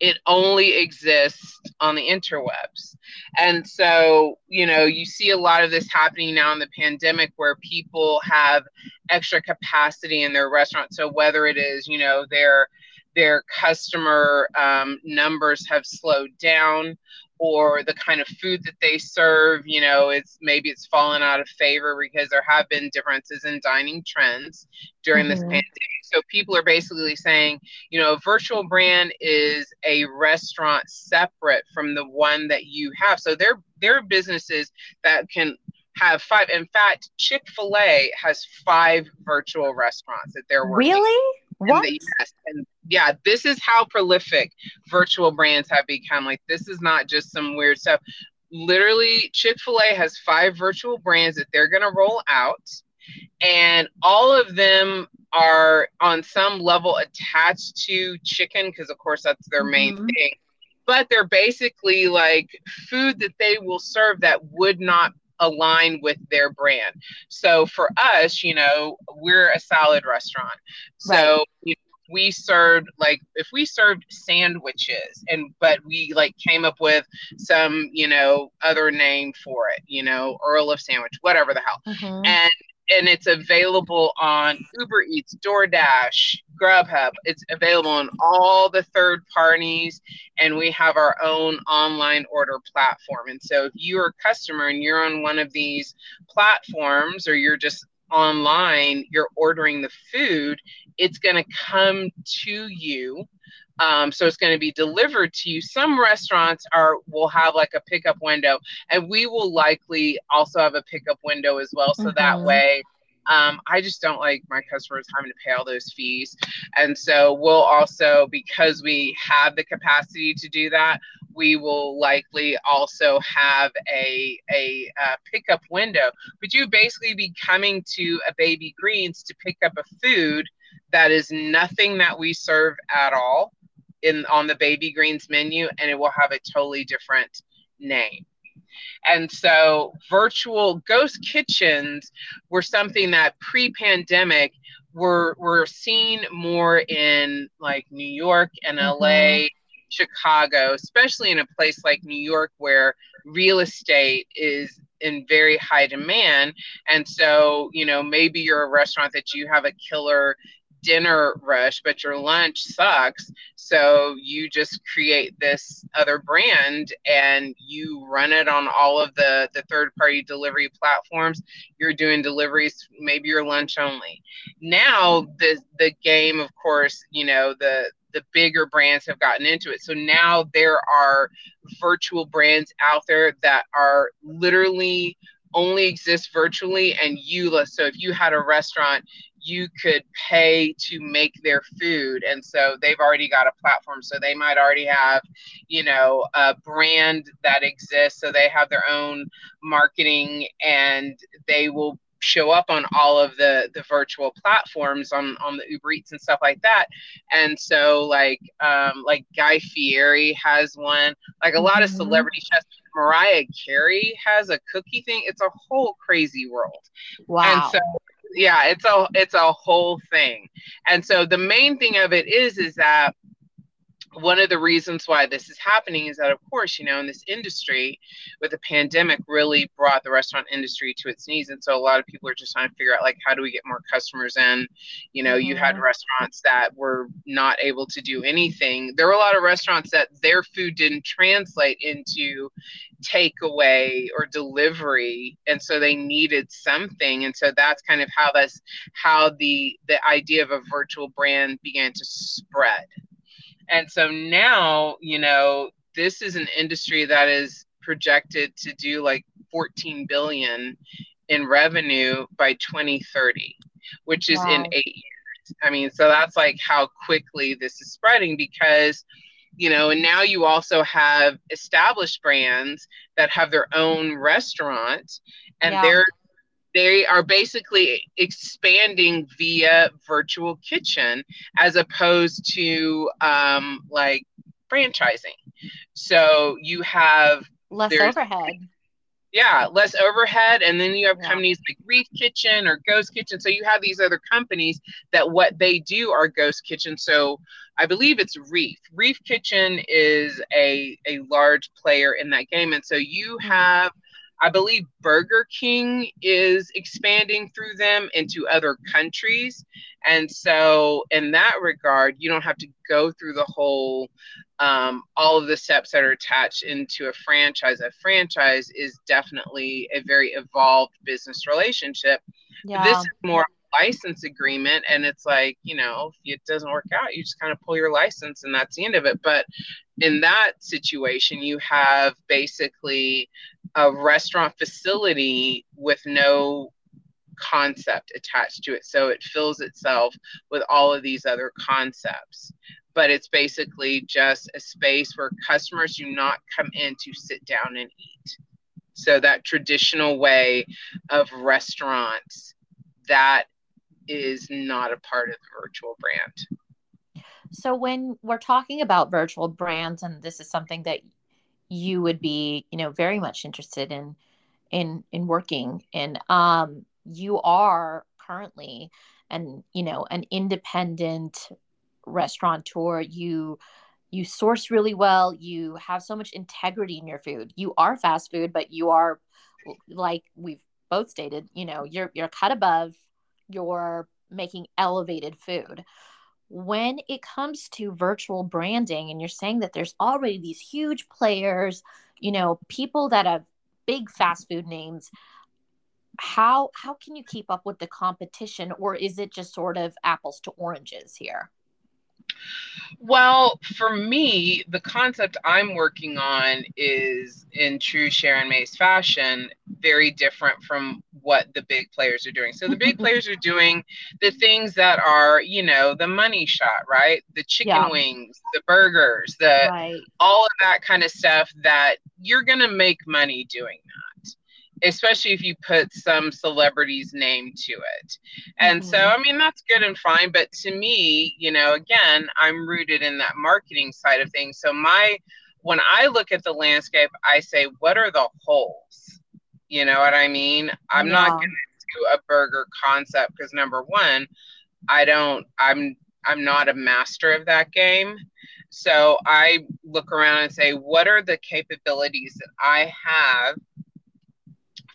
It only exists on the interwebs. And so, you know, you see a lot of this happening now in the pandemic where people have extra capacity in their restaurant. So, whether it is, you know, they're their customer um, numbers have slowed down or the kind of food that they serve you know it's maybe it's fallen out of favor because there have been differences in dining trends during mm-hmm. this pandemic so people are basically saying, you know, a virtual brand is a restaurant separate from the one that you have. So they're they're businesses that can have five. In fact, Chick Fil A has five virtual restaurants that they're working. Really? What? The US. And yeah, this is how prolific virtual brands have become. Like this is not just some weird stuff. Literally, Chick Fil A has five virtual brands that they're going to roll out, and all of them are on some level attached to chicken because, of course, that's their main Mhm. thing. But they're basically like food that they will serve that would not align with their brand. So for us, you know, we're a salad restaurant. So you we served like if we served sandwiches and but we like came up with some, you know, other name for it, you know, Earl of Sandwich, whatever the hell Mhm. and and it's available on Uber Eats, DoorDash, Grubhub. It's available on all the third parties, and we have our own online order platform. And so, if you're a customer and you're on one of these platforms, or you're just online, you're ordering the food, it's going to come to you. Um, so it's going to be delivered to you. Some restaurants are will have like a pickup window, and we will likely also have a pickup window as well. So that Mhm. way, um, I just don't like my customers having to pay all those fees. And so we'll also, because we have the capacity to do that, we will likely also have a a, uh pickup window. But you basically be coming to a Baby Greens to pick up a food that is nothing that we serve at all in on the Baby Greens menu, and it will have a totally different name. And so virtual ghost kitchens were something that pre-pandemic were were seen more in like New York and mm-hmm. LA, Chicago, especially in a place like New York where real estate is in very high demand. And so, you know, maybe you're a restaurant that you have a killer dinner rush, but your lunch sucks. So you just create this other brand and you run it on all of the, the third party delivery platforms. You're doing deliveries, maybe your lunch only. Now the the game, of course, you know, the the bigger brands have gotten into it. So now there are virtual brands out there that are literally only exist virtually and you so if you had a restaurant you could pay to make their food and so they've already got a platform so they might already have you know a brand that exists so they have their own marketing and they will show up on all of the the virtual platforms on on the Uber Eats and stuff like that. And so like um like Guy Fieri has one, like a lot of Mhm. celebrity chefs. Mariah Carey has a cookie thing. It's a whole crazy world. Wow. And so yeah, it's a it's a whole thing. And so the main thing of it is is that one of the reasons why this is happening is that of course you know in this industry with the pandemic really brought the restaurant industry to its knees and so a lot of people are just trying to figure out like how do we get more customers in? You know you had Mhm. restaurants that were not able to do anything. There were a lot of restaurants that their food didn't translate into takeaway or delivery and so they needed something and so that's kind of how this how the the idea of a virtual brand began to spread and so now you know this is an industry that is projected to do like 14 billion in revenue by 2030 which is in 8 years i mean so that's like how quickly this is spreading because you know and now you also have established brands that have their own restaurant and Yeah. they're they are basically expanding via virtual kitchen as opposed to um, like franchising so you have Less overhead. yeah, less overhead. And then you have Yeah. companies like Reef Kitchen or Ghost Kitchen. So you have these other companies that what they do are Ghost Kitchen. So I believe it's Reef. Reef Kitchen is a, a large player in that game. And so you Mhm. have, I believe Burger King is expanding through them into other countries. And so in that regard, you don't have to go through the whole um, all of the steps that are attached into a franchise. A franchise is definitely a very evolved business relationship. Yeah. This is more license agreement and it's like you know if it doesn't work out you just kind of pull your license and that's the end of it but in that situation you have basically a restaurant facility with no concept attached to it. So it fills itself with all of these other concepts. But it's basically just a space where customers do not come in to sit down and eat. So that traditional way of restaurants that is not a part of the virtual brand. So when we're talking about virtual brands and this is something that you would be, you know, very much interested in in in working. And um you are currently and you know an independent restaurateur. You you source really well. You have so much integrity in your food. You are fast food but you are like we've both stated, you know, you're you're cut above, you're making elevated food. When it comes to virtual branding and you're saying that there's already these huge players, you know, people that have big fast food names, how how can you keep up with the competition or is it just sort of apples to oranges here? Well, for me, the concept I'm working on is in true Sharon Mays fashion, very different from what the big players are doing. So the big players are doing the things that are, you know, the money shot, right? The chicken yeah. wings, the burgers, the right. all of that kind of stuff that you're going to make money doing that especially if you put some celebrity's name to it. And mm-hmm. so, I mean, that's good and fine. But to me, you know, again, I'm rooted in that marketing side of things. So, my, when I look at the landscape, I say, what are the holes? You know what I mean? I'm yeah. not going to do a burger concept because number one, I don't, I'm, I'm not a master of that game. So I look around and say, what are the capabilities that I have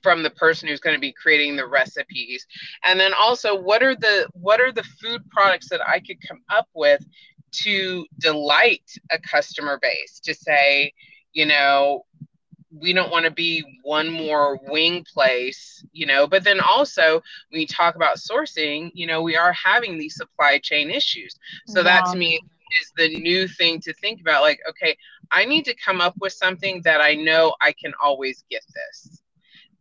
from the person who's going to be creating the recipes and then also what are the what are the food products that i could come up with to delight a customer base to say you know we don't want to be one more wing place, you know. But then also, when you talk about sourcing, you know, we are having these supply chain issues. So that to me is the new thing to think about. Like, okay, I need to come up with something that I know I can always get this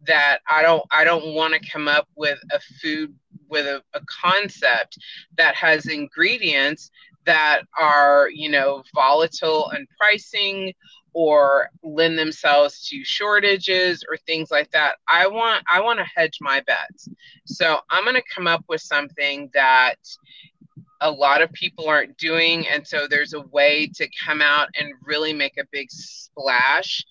that I don't I don't want to come up with a food with a, a concept that has ingredients that are you know volatile and pricing or lend themselves to shortages or things like that. I want i want to hedge my bets. So i'm going to come up with something that a lot of people aren't doing and so there's a way to come out and really make a big splash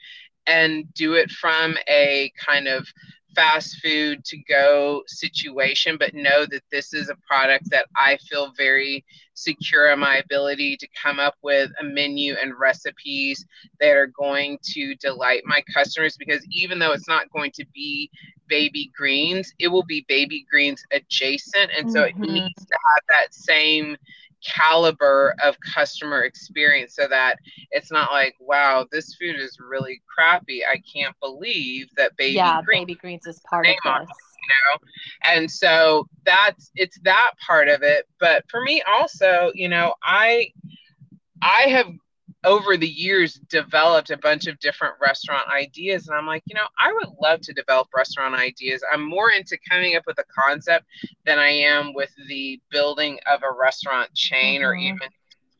and do it from a kind of fast food to go situation, but know that this is a product that I feel very secure in my ability to come up with a menu and recipes that are going to delight my customers. Because even though it's not going to be baby greens, it will be baby greens adjacent. And so mm-hmm. it needs to have that same caliber of customer experience so that it's not like wow this food is really crappy. I can't believe that baby yeah greens baby greens is part of this. you know? And so that's it's that part of it. But for me also you know i i have over the years developed a bunch of different restaurant ideas and i'm like you know i would love to develop restaurant ideas i'm more into coming up with a concept than i am with the building of a restaurant chain mm-hmm. or even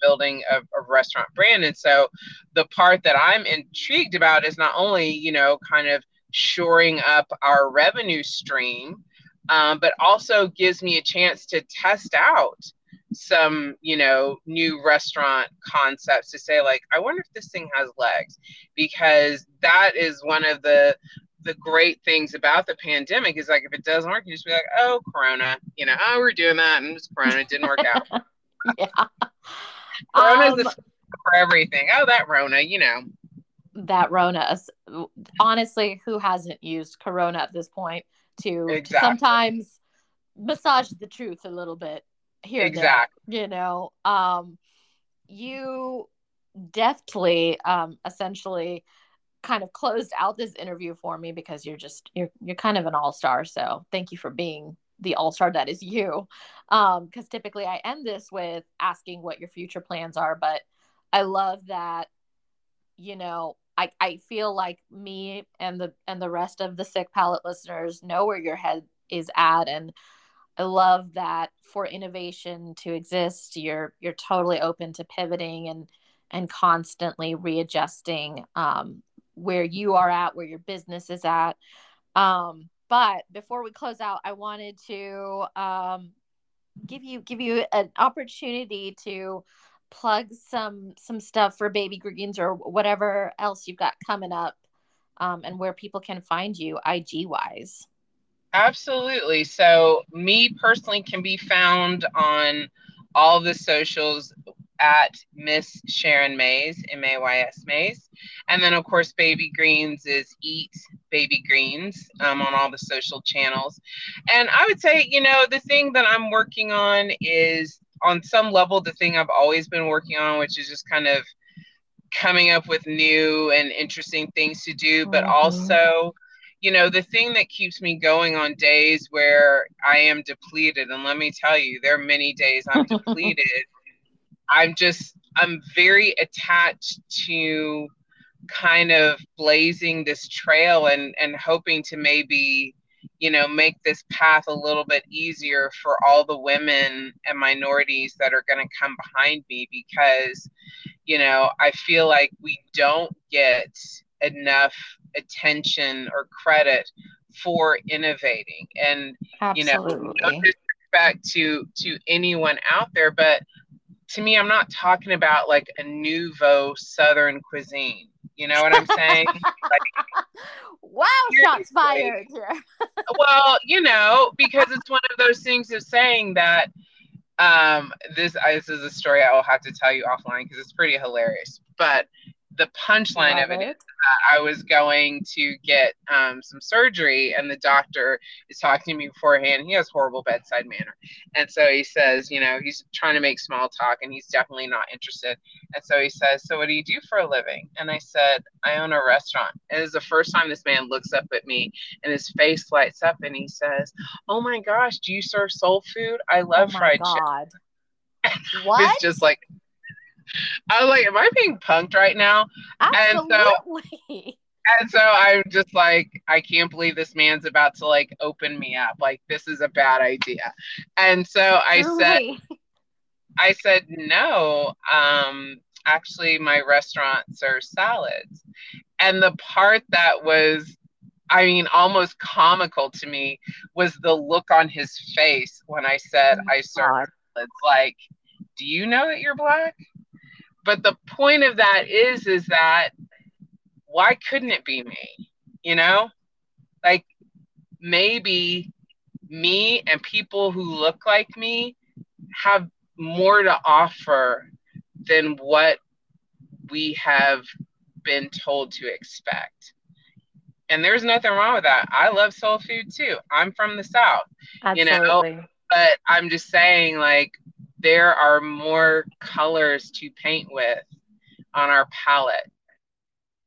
building a, a restaurant brand and so the part that i'm intrigued about is not only you know kind of shoring up our revenue stream um, but also gives me a chance to test out some you know new restaurant concepts to say like i wonder if this thing has legs because that is one of the the great things about the pandemic is like if it doesn't work you just be like oh corona you know oh we're doing that and it's corona it didn't work out. Yeah. Corona's um, for everything. Oh that rona you know. That rona honestly who hasn't used corona at this point to, exactly. to sometimes massage the truth a little bit here exactly there, you know um you deftly um essentially kind of closed out this interview for me because you're just you're you're kind of an all-star. So thank you for being the all-star that is you. Um because typically i end this with asking what your future plans are but i love that you know i i feel like me and the and the rest of the Sicc Palette listeners know where your head is at and i love that for innovation to exist you're you're totally open to pivoting and and constantly readjusting um, where you are at where your business is at um, but before we close out, I wanted to um, give you give you an opportunity to plug some some stuff for Baby Greens or whatever else you've got coming up, um, and where people can find you IG wise. Absolutely. So, me personally can be found on all the socials at Miss Sharon Mays, M A Y S Mays. And then, of course, Baby Greens is Eat Baby Greens um, on all the social channels. And I would say, you know, the thing that I'm working on is on some level the thing I've always been working on, which is just kind of coming up with new and interesting things to do, but mm-hmm. also you know, the thing that keeps me going on days where I am depleted, and let me tell you, there are many days I'm depleted, I'm just I'm very attached to kind of blazing this trail and and hoping to maybe you know make this path a little bit easier for all the women and minorities that are going to come behind me because you know I feel like we don't get enough attention or credit for innovating and Absolutely. you know no disrespect to to anyone out there but to me, I'm not talking about like a nouveau Southern cuisine. You know what I'm saying? like, wow, shots fired here. well, you know, because it's one of those things of saying that um, this, this is a story I will have to tell you offline because it's pretty hilarious. But the punchline of it, it is I was going to get um, some surgery, and the doctor is talking to me beforehand. He has horrible bedside manner, and so he says, you know, he's trying to make small talk, and he's definitely not interested. And so he says, "So what do you do for a living?" And I said, "I own a restaurant." And it is the first time this man looks up at me, and his face lights up, and he says, "Oh my gosh, do you serve soul food? I love oh fried God. chicken." What? it's just like I was like, am I being punked right now? Absolutely. And so, and so I'm just like, I can't believe this man's about to like open me up. Like, this is a bad idea. And so I said, I said, no, um, actually, my restaurant serves salads. And the part that was, I mean, almost comical to me was the look on his face when I said oh I serve salads. Like, do you know that you're black? But the point of that is is that why couldn't it be me? You know? Like maybe me and people who look like me have more to offer than what we have been told to expect. And there's nothing wrong with that. I love soul food too. I'm from the south Absolutely. you know? But i'm just saying like there are more colors to paint with on our palette.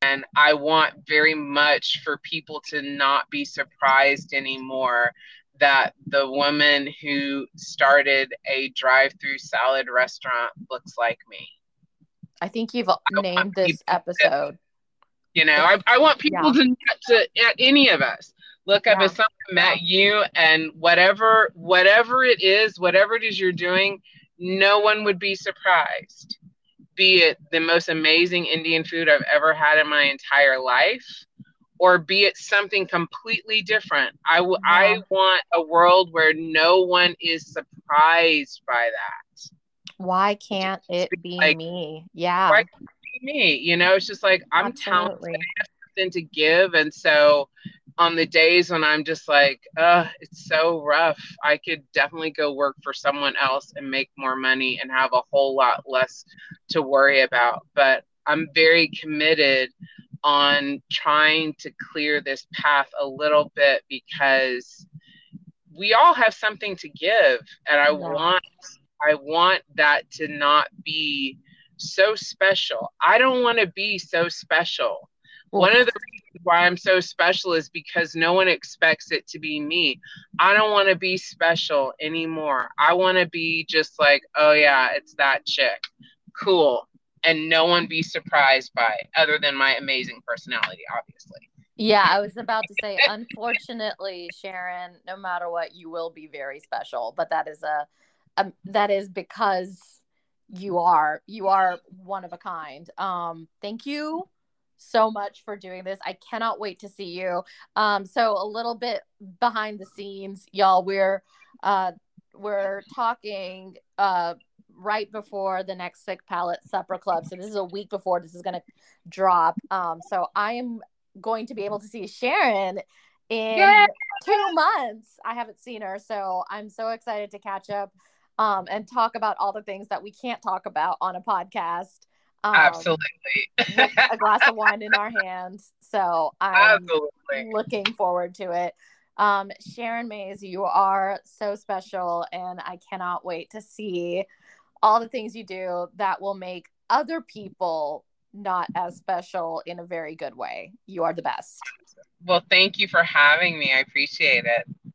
And I want very much for people to not be surprised anymore that the woman who started a drive through salad restaurant looks like me. I think you've I named this episode. To, you know, I, I want people yeah. to, to, at any of us, look up yeah. if someone met you and whatever, whatever it is, whatever it is you're doing, no one would be surprised. Be it the most amazing Indian food I've ever had in my entire life, or be it something completely different. I, w- yeah. I want a world where no one is surprised by that. Why can't it be like, me? Yeah. Why can't it be me? You know, it's just like I'm Absolutely. talented. I have something to give. And so on the days when I'm just like, uh, it's so rough, I could definitely go work for someone else and make more money and have a whole lot less to worry about. But I'm very committed on trying to clear this path a little bit because we all have something to give and I want I want that to not be so special. I don't want to be so special. One of the reasons why I'm so special is because no one expects it to be me. I don't want to be special anymore. I want to be just like, oh yeah, it's that chick. Cool. And no one be surprised by it other than my amazing personality, obviously. Yeah, I was about to say, unfortunately, Sharon, no matter what, you will be very special. But that is a, a that is because you are you are one of a kind. Um, thank you so much for doing this. I cannot wait to see you. Um, so a little bit behind the scenes, y'all. We're uh, we're talking uh, right before the next Sicc Palette Supper Club. So this is a week before this is going to drop. Um, so I am going to be able to see Sharon in Yay! two months. I haven't seen her, so I'm so excited to catch up um, and talk about all the things that we can't talk about on a podcast. Um, Absolutely. a glass of wine in our hands. So I'm Absolutely. looking forward to it. Um, Sharon Mays, you are so special, and I cannot wait to see all the things you do that will make other people not as special in a very good way. You are the best. Well, thank you for having me. I appreciate it.